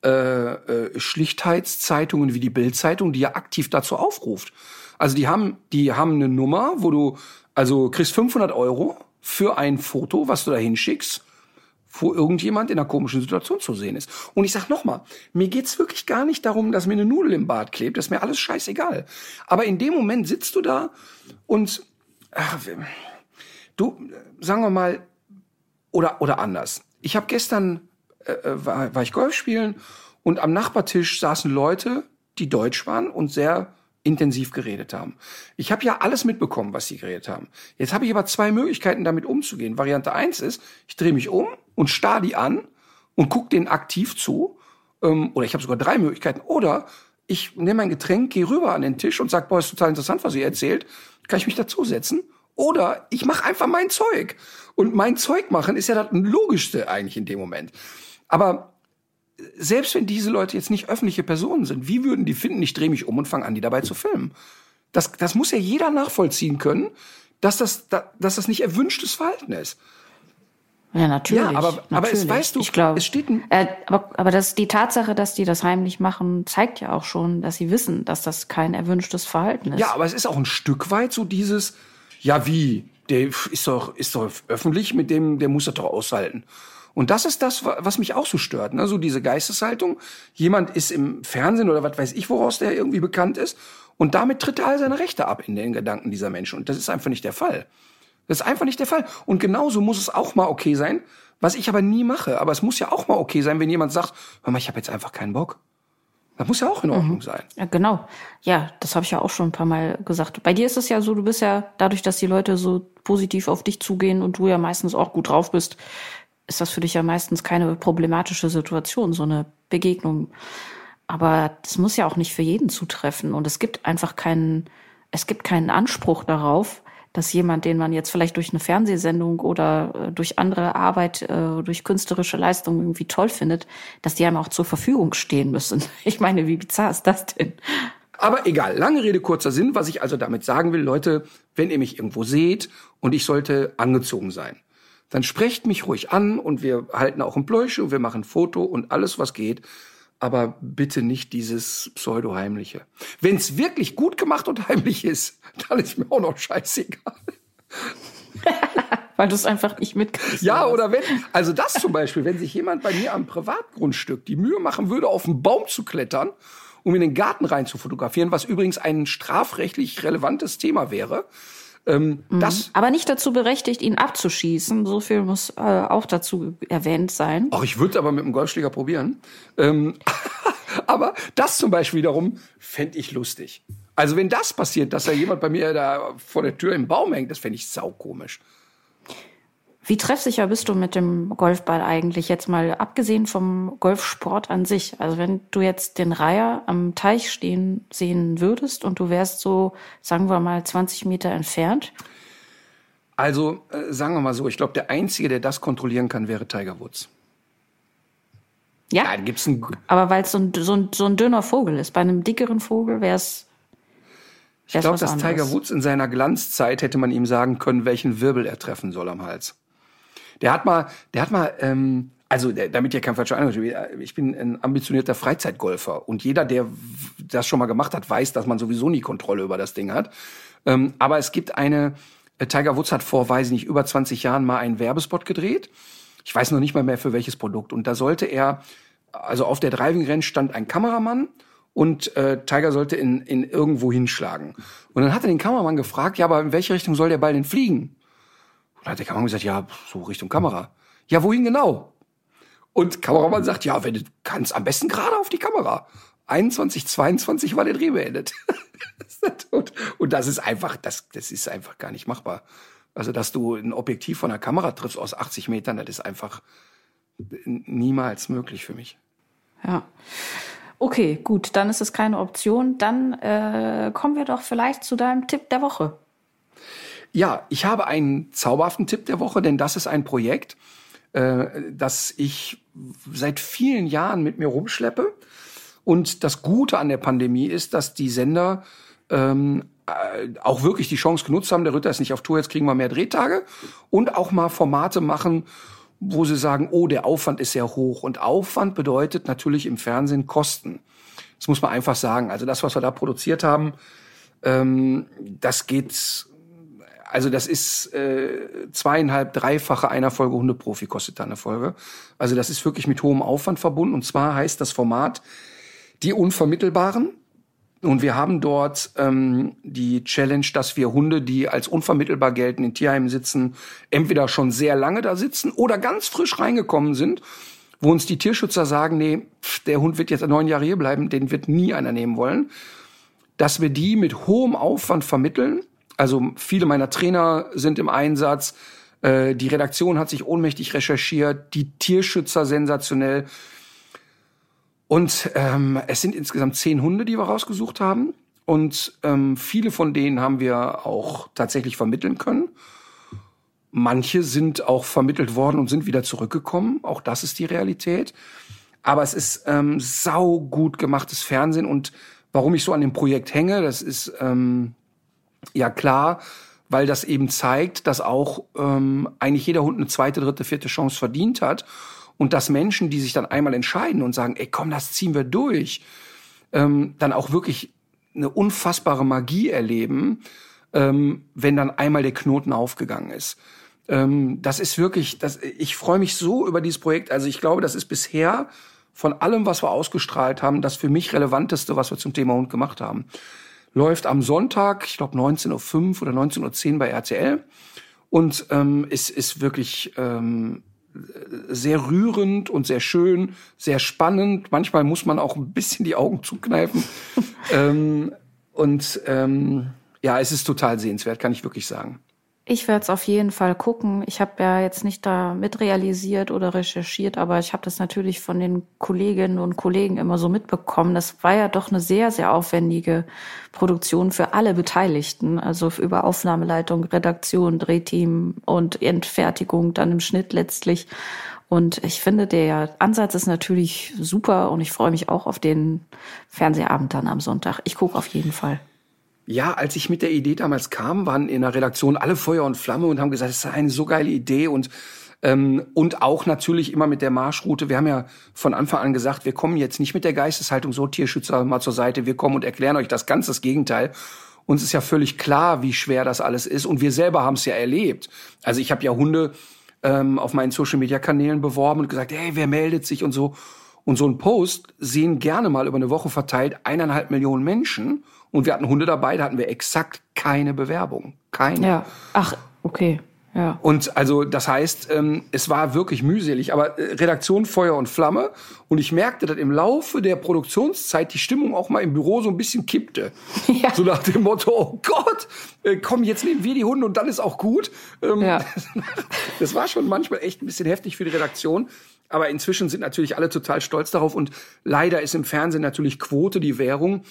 äh, äh, Schlichtheitszeitungen wie die Bildzeitung, die ja aktiv dazu aufruft. Also die haben, die haben eine Nummer, wo du also kriegst 500 Euro für ein Foto, was du da hinschickst, wo irgendjemand in einer komischen Situation zu sehen ist. Und ich sag nochmal, mir geht's wirklich gar nicht darum, dass mir eine Nudel im Bad klebt. Das ist mir alles scheißegal. Aber in dem Moment sitzt du da und ach, Du, sagen wir mal, oder, oder anders. Ich habe gestern, äh, äh, war, war ich Golf spielen und am Nachbartisch saßen Leute, die deutsch waren und sehr intensiv geredet haben. Ich habe ja alles mitbekommen, was sie geredet haben. Jetzt habe ich aber zwei Möglichkeiten, damit umzugehen. Variante eins ist, ich drehe mich um und starr die an und guck denen aktiv zu. Ähm, oder ich habe sogar drei Möglichkeiten. Oder ich nehme mein Getränk, gehe rüber an den Tisch und sag, boah, ist total interessant, was ihr erzählt. Kann ich mich dazusetzen? Oder ich mache einfach mein Zeug. Und mein Zeug machen ist ja das Logischste eigentlich in dem Moment. Aber selbst wenn diese Leute jetzt nicht öffentliche Personen sind, wie würden die finden, ich drehe mich um und fange an, die dabei zu filmen? Das, das muss ja jeder nachvollziehen können, dass das, dass das nicht erwünschtes Verhalten ist. Ja, natürlich. Ja, aber, natürlich. aber es weißt du, ich glaub, es steht ein äh, aber, aber das, die Tatsache, dass die das heimlich machen, zeigt ja auch schon, dass sie wissen, dass das kein erwünschtes Verhalten ist. Ja, aber es ist auch ein Stück weit so dieses, ja, wie? Der ist doch, ist doch öffentlich, mit dem, der muss das doch aushalten. Und das ist das, was mich auch so stört. Ne? So diese Geisteshaltung. Jemand ist im Fernsehen oder was weiß ich, woraus der irgendwie bekannt ist. Und damit tritt er all seine Rechte ab in den Gedanken dieser Menschen. Und das ist einfach nicht der Fall. Das ist einfach nicht der Fall. Und genauso muss es auch mal okay sein, was ich aber nie mache. Aber es muss ja auch mal okay sein, wenn jemand sagt, hör mal, ich habe jetzt einfach keinen Bock. Das muss ja auch in Ordnung mhm. sein. Ja, genau. Ja, das habe ich ja auch schon ein paar Mal gesagt. Bei dir ist es ja so, du bist ja dadurch, dass die Leute so positiv auf dich zugehen und du ja meistens auch gut drauf bist, ist das für dich ja meistens keine problematische Situation, so eine Begegnung. Aber das muss ja auch nicht für jeden zutreffen und es gibt einfach keinen, es gibt keinen Anspruch darauf, dass jemand, den man jetzt vielleicht durch eine Fernsehsendung oder äh, durch andere Arbeit, äh, durch künstlerische Leistung irgendwie toll findet, dass die einem auch zur Verfügung stehen müssen. Ich meine, wie bizarr ist das denn? Aber egal, lange Rede, kurzer Sinn. Was ich also damit sagen will, Leute, wenn ihr mich irgendwo seht und ich sollte angezogen sein, dann sprecht mich ruhig an und wir halten auch ein Pläusche und wir machen ein Foto und alles, was geht aber bitte nicht dieses Pseudo-Heimliche. Wenn es wirklich gut gemacht und heimlich ist, dann ist mir auch noch scheißegal. Weil du es einfach nicht mitkriegst. Ja, oder wenn, also das zum Beispiel, wenn sich jemand bei mir am Privatgrundstück die Mühe machen würde, auf einen Baum zu klettern, um in den Garten rein zu fotografieren, was übrigens ein strafrechtlich relevantes Thema wäre, ähm, mhm. das Aber nicht dazu berechtigt, ihn abzuschießen. So viel muss äh, auch dazu erwähnt sein. Ach, ich würde aber mit dem Golfschläger probieren. Ähm, aber das zum Beispiel wiederum fände ich lustig. Also wenn das passiert, dass da jemand bei mir da vor der Tür im Baum hängt, das fände ich saukomisch. Wie treffsicher bist du mit dem Golfball eigentlich jetzt mal abgesehen vom Golfsport an sich? Also wenn du jetzt den Reiher am Teich stehen sehen würdest und du wärst so, sagen wir mal, 20 Meter entfernt? Also äh, sagen wir mal so, ich glaube, der Einzige, der das kontrollieren kann, wäre Tiger Woods. Ja, ja gibt's ein aber weil es so ein, so, ein, so ein dünner Vogel ist. Bei einem dickeren Vogel wäre es ich glaube, dass Tiger Woods in seiner Glanzzeit hätte man ihm sagen können, welchen Wirbel er treffen soll am Hals. Der hat mal, der hat mal ähm, also damit ihr kein falscher Eindruck ich bin ein ambitionierter Freizeitgolfer und jeder, der das schon mal gemacht hat, weiß, dass man sowieso nie Kontrolle über das Ding hat. Ähm, aber es gibt eine, äh, Tiger Woods hat vor, weiß ich nicht, über 20 Jahren mal einen Werbespot gedreht. Ich weiß noch nicht mal mehr für welches Produkt. Und da sollte er, also auf der Driving Range stand ein Kameramann und äh, Tiger sollte in, in irgendwo hinschlagen. Und dann hat er den Kameramann gefragt, ja, aber in welche Richtung soll der Ball denn fliegen? Und hat der Kameramann gesagt, ja, so Richtung Kamera. Ja, wohin genau? Und Kameramann sagt, ja, wenn du kannst, am besten gerade auf die Kamera. 21, 22 war der Dreh beendet. und das ist einfach, das, das ist einfach gar nicht machbar. Also, dass du ein Objektiv von der Kamera triffst aus 80 Metern, das ist einfach niemals möglich für mich. Ja. Okay, gut, dann ist es keine Option. Dann äh, kommen wir doch vielleicht zu deinem Tipp der Woche. Ja, ich habe einen zauberhaften Tipp der Woche, denn das ist ein Projekt, äh, das ich seit vielen Jahren mit mir rumschleppe. Und das Gute an der Pandemie ist, dass die Sender ähm, äh, auch wirklich die Chance genutzt haben. Der Ritter ist nicht auf Tour, jetzt kriegen wir mehr Drehtage. Und auch mal Formate machen, wo sie sagen, oh, der Aufwand ist sehr hoch. Und Aufwand bedeutet natürlich im Fernsehen Kosten. Das muss man einfach sagen. Also das, was wir da produziert haben, ähm, das geht also das ist äh, zweieinhalb, dreifache einer Folge Hundeprofi kostet da eine Folge. Also das ist wirklich mit hohem Aufwand verbunden. Und zwar heißt das Format Die Unvermittelbaren. Und wir haben dort ähm, die Challenge, dass wir Hunde, die als unvermittelbar gelten, in Tierheimen sitzen, entweder schon sehr lange da sitzen oder ganz frisch reingekommen sind, wo uns die Tierschützer sagen, nee, der Hund wird jetzt neun Jahre hier bleiben, den wird nie einer nehmen wollen, dass wir die mit hohem Aufwand vermitteln also viele meiner Trainer sind im Einsatz. Äh, die Redaktion hat sich ohnmächtig recherchiert, die Tierschützer sensationell. Und ähm, es sind insgesamt zehn Hunde, die wir rausgesucht haben. Und ähm, viele von denen haben wir auch tatsächlich vermitteln können. Manche sind auch vermittelt worden und sind wieder zurückgekommen. Auch das ist die Realität. Aber es ist ähm, sau gut gemachtes Fernsehen. Und warum ich so an dem Projekt hänge, das ist ähm, ja, klar, weil das eben zeigt, dass auch ähm, eigentlich jeder Hund eine zweite, dritte, vierte Chance verdient hat und dass Menschen, die sich dann einmal entscheiden und sagen, ey, komm, das ziehen wir durch, ähm, dann auch wirklich eine unfassbare Magie erleben, ähm, wenn dann einmal der Knoten aufgegangen ist. Ähm, das ist wirklich, das, ich freue mich so über dieses Projekt. Also ich glaube, das ist bisher von allem, was wir ausgestrahlt haben, das für mich relevanteste, was wir zum Thema Hund gemacht haben läuft am Sonntag, ich glaube 19.05 Uhr oder 19.10 Uhr bei RTL und ähm, ist, ist wirklich ähm, sehr rührend und sehr schön, sehr spannend. Manchmal muss man auch ein bisschen die Augen zukneifen. ähm, und ähm, ja, es ist total sehenswert, kann ich wirklich sagen. Ich werde es auf jeden Fall gucken. Ich habe ja jetzt nicht da mitrealisiert oder recherchiert, aber ich habe das natürlich von den Kolleginnen und Kollegen immer so mitbekommen. Das war ja doch eine sehr, sehr aufwendige Produktion für alle Beteiligten. Also über Aufnahmeleitung, Redaktion, Drehteam und Entfertigung dann im Schnitt letztlich. Und ich finde, der Ansatz ist natürlich super und ich freue mich auch auf den Fernsehabend dann am Sonntag. Ich gucke auf jeden Fall. Ja, als ich mit der Idee damals kam, waren in der Redaktion alle Feuer und Flamme und haben gesagt, das ist eine so geile Idee und ähm, und auch natürlich immer mit der Marschroute. Wir haben ja von Anfang an gesagt, wir kommen jetzt nicht mit der Geisteshaltung so Tierschützer mal zur Seite. Wir kommen und erklären euch das ganz das Gegenteil. Uns ist ja völlig klar, wie schwer das alles ist und wir selber haben es ja erlebt. Also ich habe ja Hunde ähm, auf meinen Social Media Kanälen beworben und gesagt, hey, wer meldet sich und so. Und so ein Post sehen gerne mal über eine Woche verteilt eineinhalb Millionen Menschen. Und wir hatten Hunde dabei, da hatten wir exakt keine Bewerbung. Keine. Ja. Ach, okay. Ja. Und also das heißt, ähm, es war wirklich mühselig, aber äh, Redaktion Feuer und Flamme. Und ich merkte, dass im Laufe der Produktionszeit die Stimmung auch mal im Büro so ein bisschen kippte. Ja. So nach dem Motto, oh Gott, äh, komm, jetzt nehmen wir die Hunde und dann ist auch gut. Ähm, ja. Das war schon manchmal echt ein bisschen heftig für die Redaktion. Aber inzwischen sind natürlich alle total stolz darauf und leider ist im Fernsehen natürlich Quote die Währung.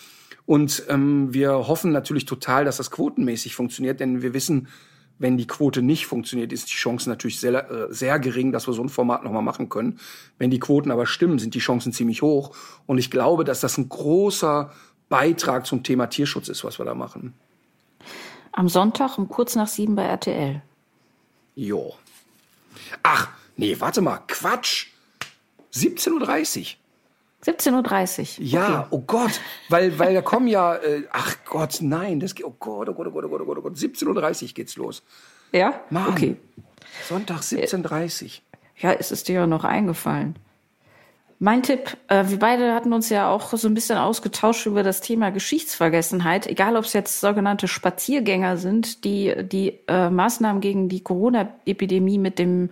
Und ähm, wir hoffen natürlich total, dass das quotenmäßig funktioniert, denn wir wissen, wenn die Quote nicht funktioniert, ist die Chance natürlich sehr, äh, sehr gering, dass wir so ein Format nochmal machen können. Wenn die Quoten aber stimmen, sind die Chancen ziemlich hoch. Und ich glaube, dass das ein großer Beitrag zum Thema Tierschutz ist, was wir da machen. Am Sonntag um kurz nach sieben bei RTL. Jo. Ach, Nee, warte mal, Quatsch. 17.30 Uhr. 17.30 Uhr. Ja, okay. oh Gott, weil, weil da kommen ja, äh, ach Gott, nein, das geht, oh Gott, oh Gott, oh Gott, oh Gott, oh Gott, oh Gott, 17.30 Uhr geht's los. Ja? Mann, okay. Sonntag 17.30 Uhr. Ja, es ist dir ja noch eingefallen. Mein Tipp, äh, wir beide hatten uns ja auch so ein bisschen ausgetauscht über das Thema Geschichtsvergessenheit, egal ob es jetzt sogenannte Spaziergänger sind, die die äh, Maßnahmen gegen die Corona-Epidemie mit dem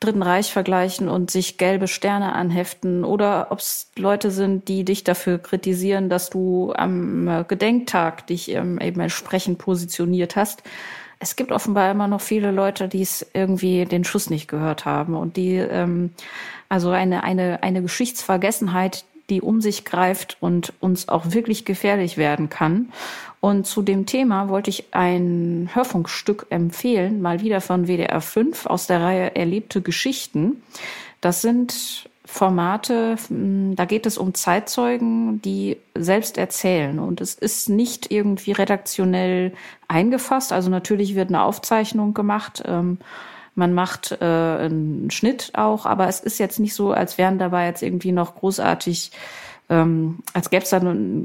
Dritten Reich vergleichen und sich gelbe Sterne anheften oder ob es Leute sind, die dich dafür kritisieren, dass du am äh, Gedenktag dich ähm, eben entsprechend positioniert hast. Es gibt offenbar immer noch viele Leute, die es irgendwie den Schuss nicht gehört haben und die ähm, also eine, eine, eine Geschichtsvergessenheit, die um sich greift und uns auch wirklich gefährlich werden kann. Und zu dem Thema wollte ich ein Hörfunkstück empfehlen, mal wieder von WDR 5 aus der Reihe Erlebte Geschichten. Das sind Formate, hm, da geht es um Zeitzeugen, die selbst erzählen. Und es ist nicht irgendwie redaktionell eingefasst. Also natürlich wird eine Aufzeichnung gemacht. Ähm, man macht äh, einen Schnitt auch, aber es ist jetzt nicht so, als wären dabei jetzt irgendwie noch großartig, ähm, als gäbe es da,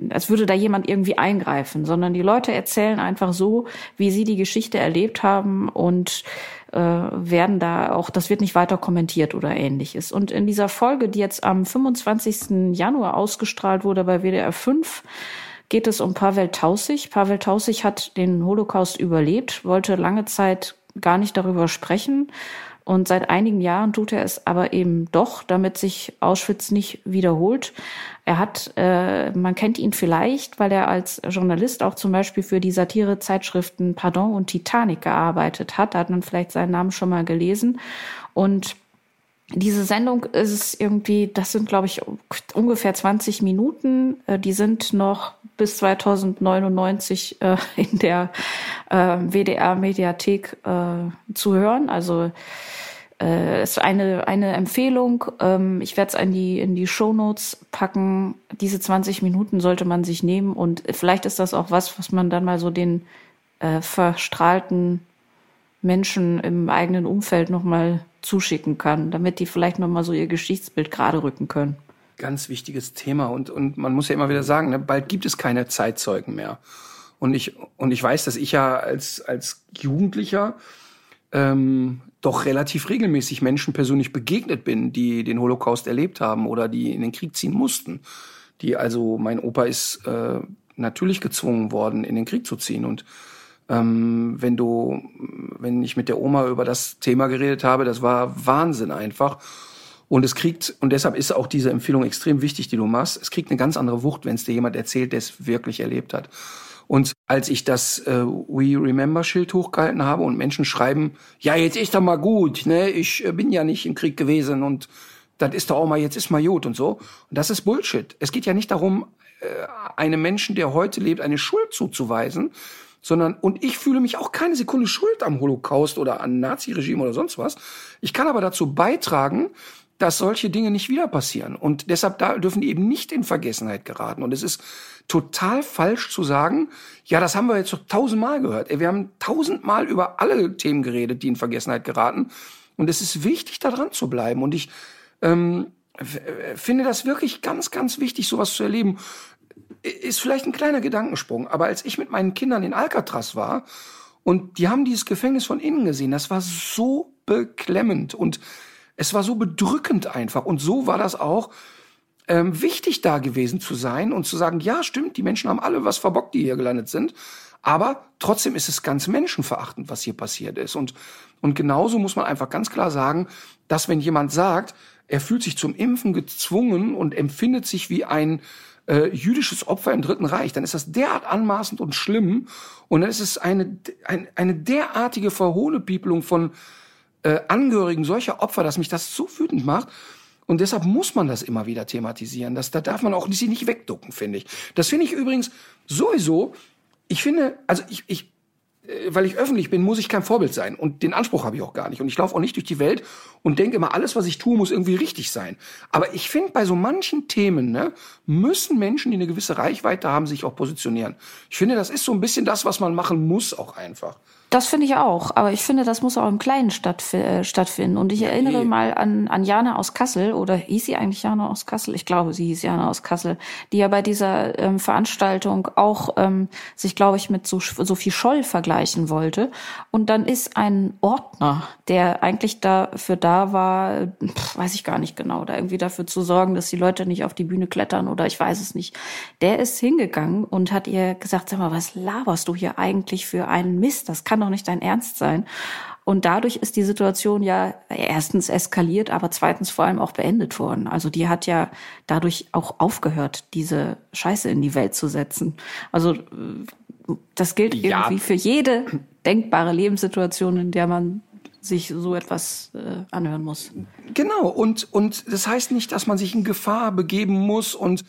als würde da jemand irgendwie eingreifen, sondern die Leute erzählen einfach so, wie sie die Geschichte erlebt haben und äh, werden da auch, das wird nicht weiter kommentiert oder ähnliches. Und in dieser Folge, die jetzt am 25. Januar ausgestrahlt wurde bei WDR 5, geht es um Pavel Tausig. Pavel Tausig hat den Holocaust überlebt, wollte lange Zeit gar nicht darüber sprechen. Und seit einigen Jahren tut er es aber eben doch, damit sich Auschwitz nicht wiederholt. Er hat, äh, man kennt ihn vielleicht, weil er als Journalist auch zum Beispiel für die Satirezeitschriften Pardon und Titanic gearbeitet hat. Da hat man vielleicht seinen Namen schon mal gelesen. Und diese Sendung ist irgendwie, das sind, glaube ich, ungefähr 20 Minuten. Äh, die sind noch bis 2099 äh, in der äh, WDR-Mediathek äh, zu hören. Also äh, ist eine, eine Empfehlung. Ähm, ich werde es in die, in die Show Notes packen. Diese 20 Minuten sollte man sich nehmen und vielleicht ist das auch was, was man dann mal so den äh, verstrahlten Menschen im eigenen Umfeld nochmal zuschicken kann, damit die vielleicht nochmal so ihr Geschichtsbild gerade rücken können. Ganz wichtiges Thema und, und man muss ja immer wieder sagen, ne, bald gibt es keine Zeitzeugen mehr. Und ich, und ich weiß, dass ich ja als, als Jugendlicher ähm, doch relativ regelmäßig Menschen persönlich begegnet bin, die den Holocaust erlebt haben oder die in den Krieg ziehen mussten. Die also, mein Opa ist äh, natürlich gezwungen worden, in den Krieg zu ziehen. Und ähm, wenn du, wenn ich mit der Oma über das Thema geredet habe, das war Wahnsinn einfach. Und es kriegt, und deshalb ist auch diese Empfehlung extrem wichtig, die du machst, es kriegt eine ganz andere Wucht, wenn es dir jemand erzählt, der es wirklich erlebt hat. Und als ich das äh, We Remember Schild hochgehalten habe und Menschen schreiben, ja, jetzt ist doch mal gut, ne, ich äh, bin ja nicht im Krieg gewesen und das ist doch auch mal, jetzt ist mal gut und so. Und das ist Bullshit. Es geht ja nicht darum, äh, einem Menschen, der heute lebt, eine Schuld zuzuweisen, sondern, und ich fühle mich auch keine Sekunde schuld am Holocaust oder an Naziregime oder sonst was. Ich kann aber dazu beitragen, dass solche Dinge nicht wieder passieren. Und deshalb da dürfen die eben nicht in Vergessenheit geraten. Und es ist total falsch zu sagen, ja, das haben wir jetzt doch tausendmal gehört. Wir haben tausendmal über alle Themen geredet, die in Vergessenheit geraten. Und es ist wichtig, da dran zu bleiben. Und ich ähm, finde das wirklich ganz, ganz wichtig, sowas zu erleben ist vielleicht ein kleiner Gedankensprung, aber als ich mit meinen Kindern in Alcatraz war und die haben dieses Gefängnis von innen gesehen, das war so beklemmend und es war so bedrückend einfach. Und so war das auch ähm, wichtig da gewesen zu sein und zu sagen, ja, stimmt, die Menschen haben alle was verbockt, die hier gelandet sind. Aber trotzdem ist es ganz menschenverachtend, was hier passiert ist. Und, und genauso muss man einfach ganz klar sagen, dass wenn jemand sagt, er fühlt sich zum Impfen gezwungen und empfindet sich wie ein äh, jüdisches Opfer im Dritten Reich, dann ist das derart anmaßend und schlimm. Und dann ist es eine, ein, eine derartige Verhohlepiepelung von äh, Angehörigen solcher Opfer, dass mich das so wütend macht. Und deshalb muss man das immer wieder thematisieren. Das, da darf man auch nicht, nicht wegducken, finde ich. Das finde ich übrigens sowieso, ich finde, also ich, ich, äh, weil ich öffentlich bin, muss ich kein Vorbild sein. Und den Anspruch habe ich auch gar nicht. Und ich laufe auch nicht durch die Welt und denke immer, alles, was ich tue, muss irgendwie richtig sein. Aber ich finde, bei so manchen Themen ne, müssen Menschen, die eine gewisse Reichweite haben, sich auch positionieren. Ich finde, das ist so ein bisschen das, was man machen muss, auch einfach. Das finde ich auch, aber ich finde, das muss auch im Kleinen stattf äh, stattfinden. Und ich erinnere mal an, an Jana aus Kassel, oder hieß sie eigentlich Jana aus Kassel? Ich glaube, sie hieß Jana aus Kassel, die ja bei dieser ähm, Veranstaltung auch ähm, sich, glaube ich, mit so Sophie Scholl vergleichen wollte. Und dann ist ein Ordner, der eigentlich dafür da war, pf, weiß ich gar nicht genau, da irgendwie dafür zu sorgen, dass die Leute nicht auf die Bühne klettern oder ich weiß es nicht. Der ist hingegangen und hat ihr gesagt, sag mal, was laberst du hier eigentlich für einen Mist? Das kann kann doch nicht dein Ernst sein. Und dadurch ist die Situation ja erstens eskaliert, aber zweitens vor allem auch beendet worden. Also die hat ja dadurch auch aufgehört, diese Scheiße in die Welt zu setzen. Also das gilt ja. irgendwie für jede denkbare Lebenssituation, in der man sich so etwas äh, anhören muss. Genau, und, und das heißt nicht, dass man sich in Gefahr begeben muss und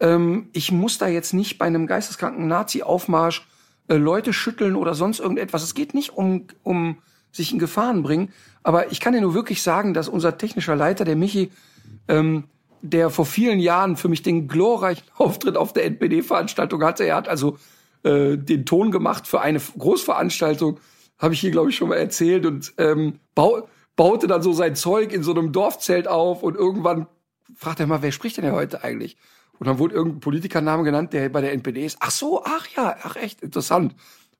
ähm, ich muss da jetzt nicht bei einem geisteskranken Nazi-Aufmarsch äh, Leute schütteln oder sonst irgendetwas. Es geht nicht um, um sich in Gefahren bringen. Aber ich kann dir nur wirklich sagen, dass unser technischer Leiter, der Michi, ähm, der vor vielen Jahren für mich den glorreichen Auftritt auf der NPD-Veranstaltung hatte, er hat also äh, den Ton gemacht für eine Großveranstaltung, habe ich hier, glaube ich, schon mal erzählt, und ähm, bau, baute dann so sein Zeug in so einem Dorfzelt auf und irgendwann fragt er mal, wer spricht denn hier heute eigentlich? Und dann wurde irgendein Politikername genannt, der bei der NPD ist. Ach so, ach ja, ach echt, interessant.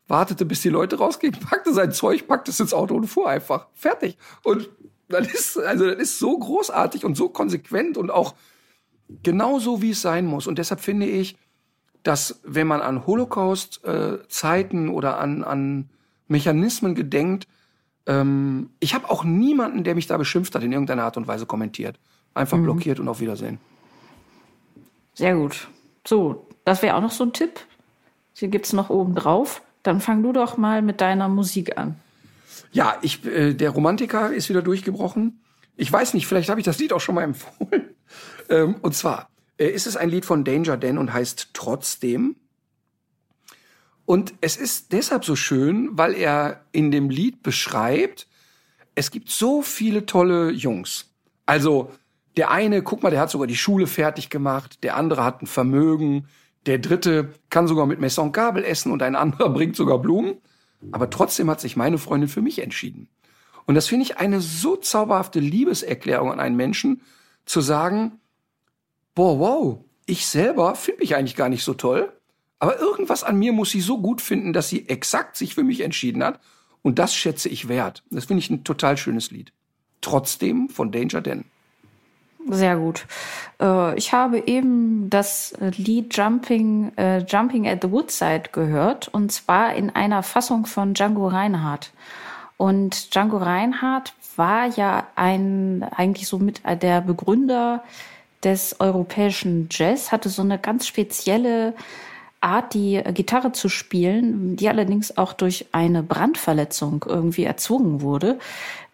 Wartete, bis die Leute rausgingen, packte sein Zeug, packte es ins Auto und fuhr einfach. Fertig. Und das ist, also das ist so großartig und so konsequent und auch genau so, wie es sein muss. Und deshalb finde ich, dass wenn man an Holocaust-Zeiten äh, oder an, an Mechanismen gedenkt, ähm, ich habe auch niemanden, der mich da beschimpft hat, in irgendeiner Art und Weise kommentiert. Einfach mhm. blockiert und auf Wiedersehen. Sehr gut. So, das wäre auch noch so ein Tipp. Hier gibt's noch oben drauf. Dann fang du doch mal mit deiner Musik an. Ja, ich, äh, der Romantiker ist wieder durchgebrochen. Ich weiß nicht, vielleicht habe ich das Lied auch schon mal empfohlen. Ähm, und zwar äh, ist es ein Lied von Danger Dan und heißt Trotzdem. Und es ist deshalb so schön, weil er in dem Lied beschreibt, es gibt so viele tolle Jungs. Also der eine, guck mal, der hat sogar die Schule fertig gemacht, der andere hat ein Vermögen, der dritte kann sogar mit Messer und Gabel essen und ein anderer bringt sogar Blumen. Aber trotzdem hat sich meine Freundin für mich entschieden. Und das finde ich eine so zauberhafte Liebeserklärung an einen Menschen, zu sagen, boah, wow, ich selber finde mich eigentlich gar nicht so toll, aber irgendwas an mir muss sie so gut finden, dass sie exakt sich für mich entschieden hat. Und das schätze ich wert. Das finde ich ein total schönes Lied. Trotzdem von Danger Dan. Sehr gut. Äh, ich habe eben das Lied Jumping, äh, Jumping at the Woodside gehört und zwar in einer Fassung von Django Reinhardt. Und Django Reinhardt war ja ein, eigentlich so mit der Begründer des europäischen Jazz, hatte so eine ganz spezielle Art, die Gitarre zu spielen, die allerdings auch durch eine Brandverletzung irgendwie erzwungen wurde.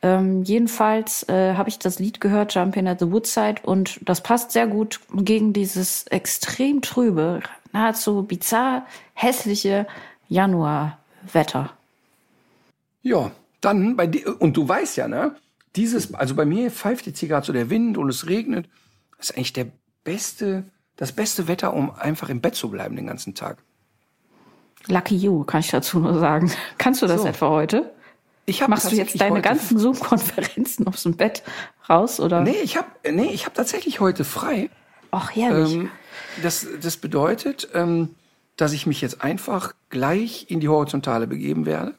Ähm, jedenfalls äh, habe ich das Lied gehört, Jumping at the Woodside, und das passt sehr gut gegen dieses extrem trübe, nahezu bizarr hässliche Januarwetter. Ja, dann bei dir, und du weißt ja, ne? Dieses, also bei mir pfeift jetzt hier gerade so der Wind und es regnet. Das ist eigentlich der beste, das beste Wetter, um einfach im Bett zu bleiben den ganzen Tag. Lucky you, kann ich dazu nur sagen. Kannst du das so. etwa heute? Ich hab Machst du jetzt deine ganzen Zoom-Konferenzen aus dem Bett raus, oder? Nee, ich habe nee, ich hab tatsächlich heute frei. Ach, herrlich. Ähm, das, das bedeutet, ähm, dass ich mich jetzt einfach gleich in die Horizontale begeben werde.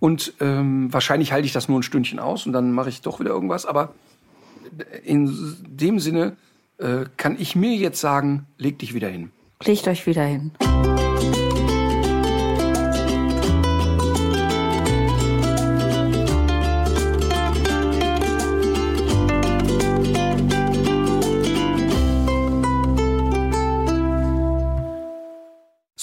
Und ähm, wahrscheinlich halte ich das nur ein Stündchen aus und dann mache ich doch wieder irgendwas. Aber in dem Sinne äh, kann ich mir jetzt sagen, leg dich wieder hin. Legt euch wieder hin.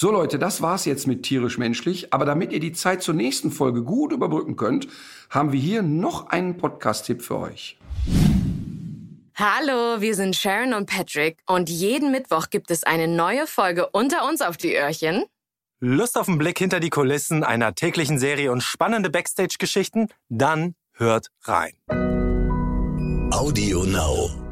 So Leute, das war's jetzt mit tierisch menschlich, aber damit ihr die Zeit zur nächsten Folge gut überbrücken könnt, haben wir hier noch einen Podcast-Tipp für euch. Hallo, wir sind Sharon und Patrick und jeden Mittwoch gibt es eine neue Folge unter uns auf die Öhrchen. Lust auf einen Blick hinter die Kulissen einer täglichen Serie und spannende Backstage-Geschichten? Dann hört rein. Audio Now.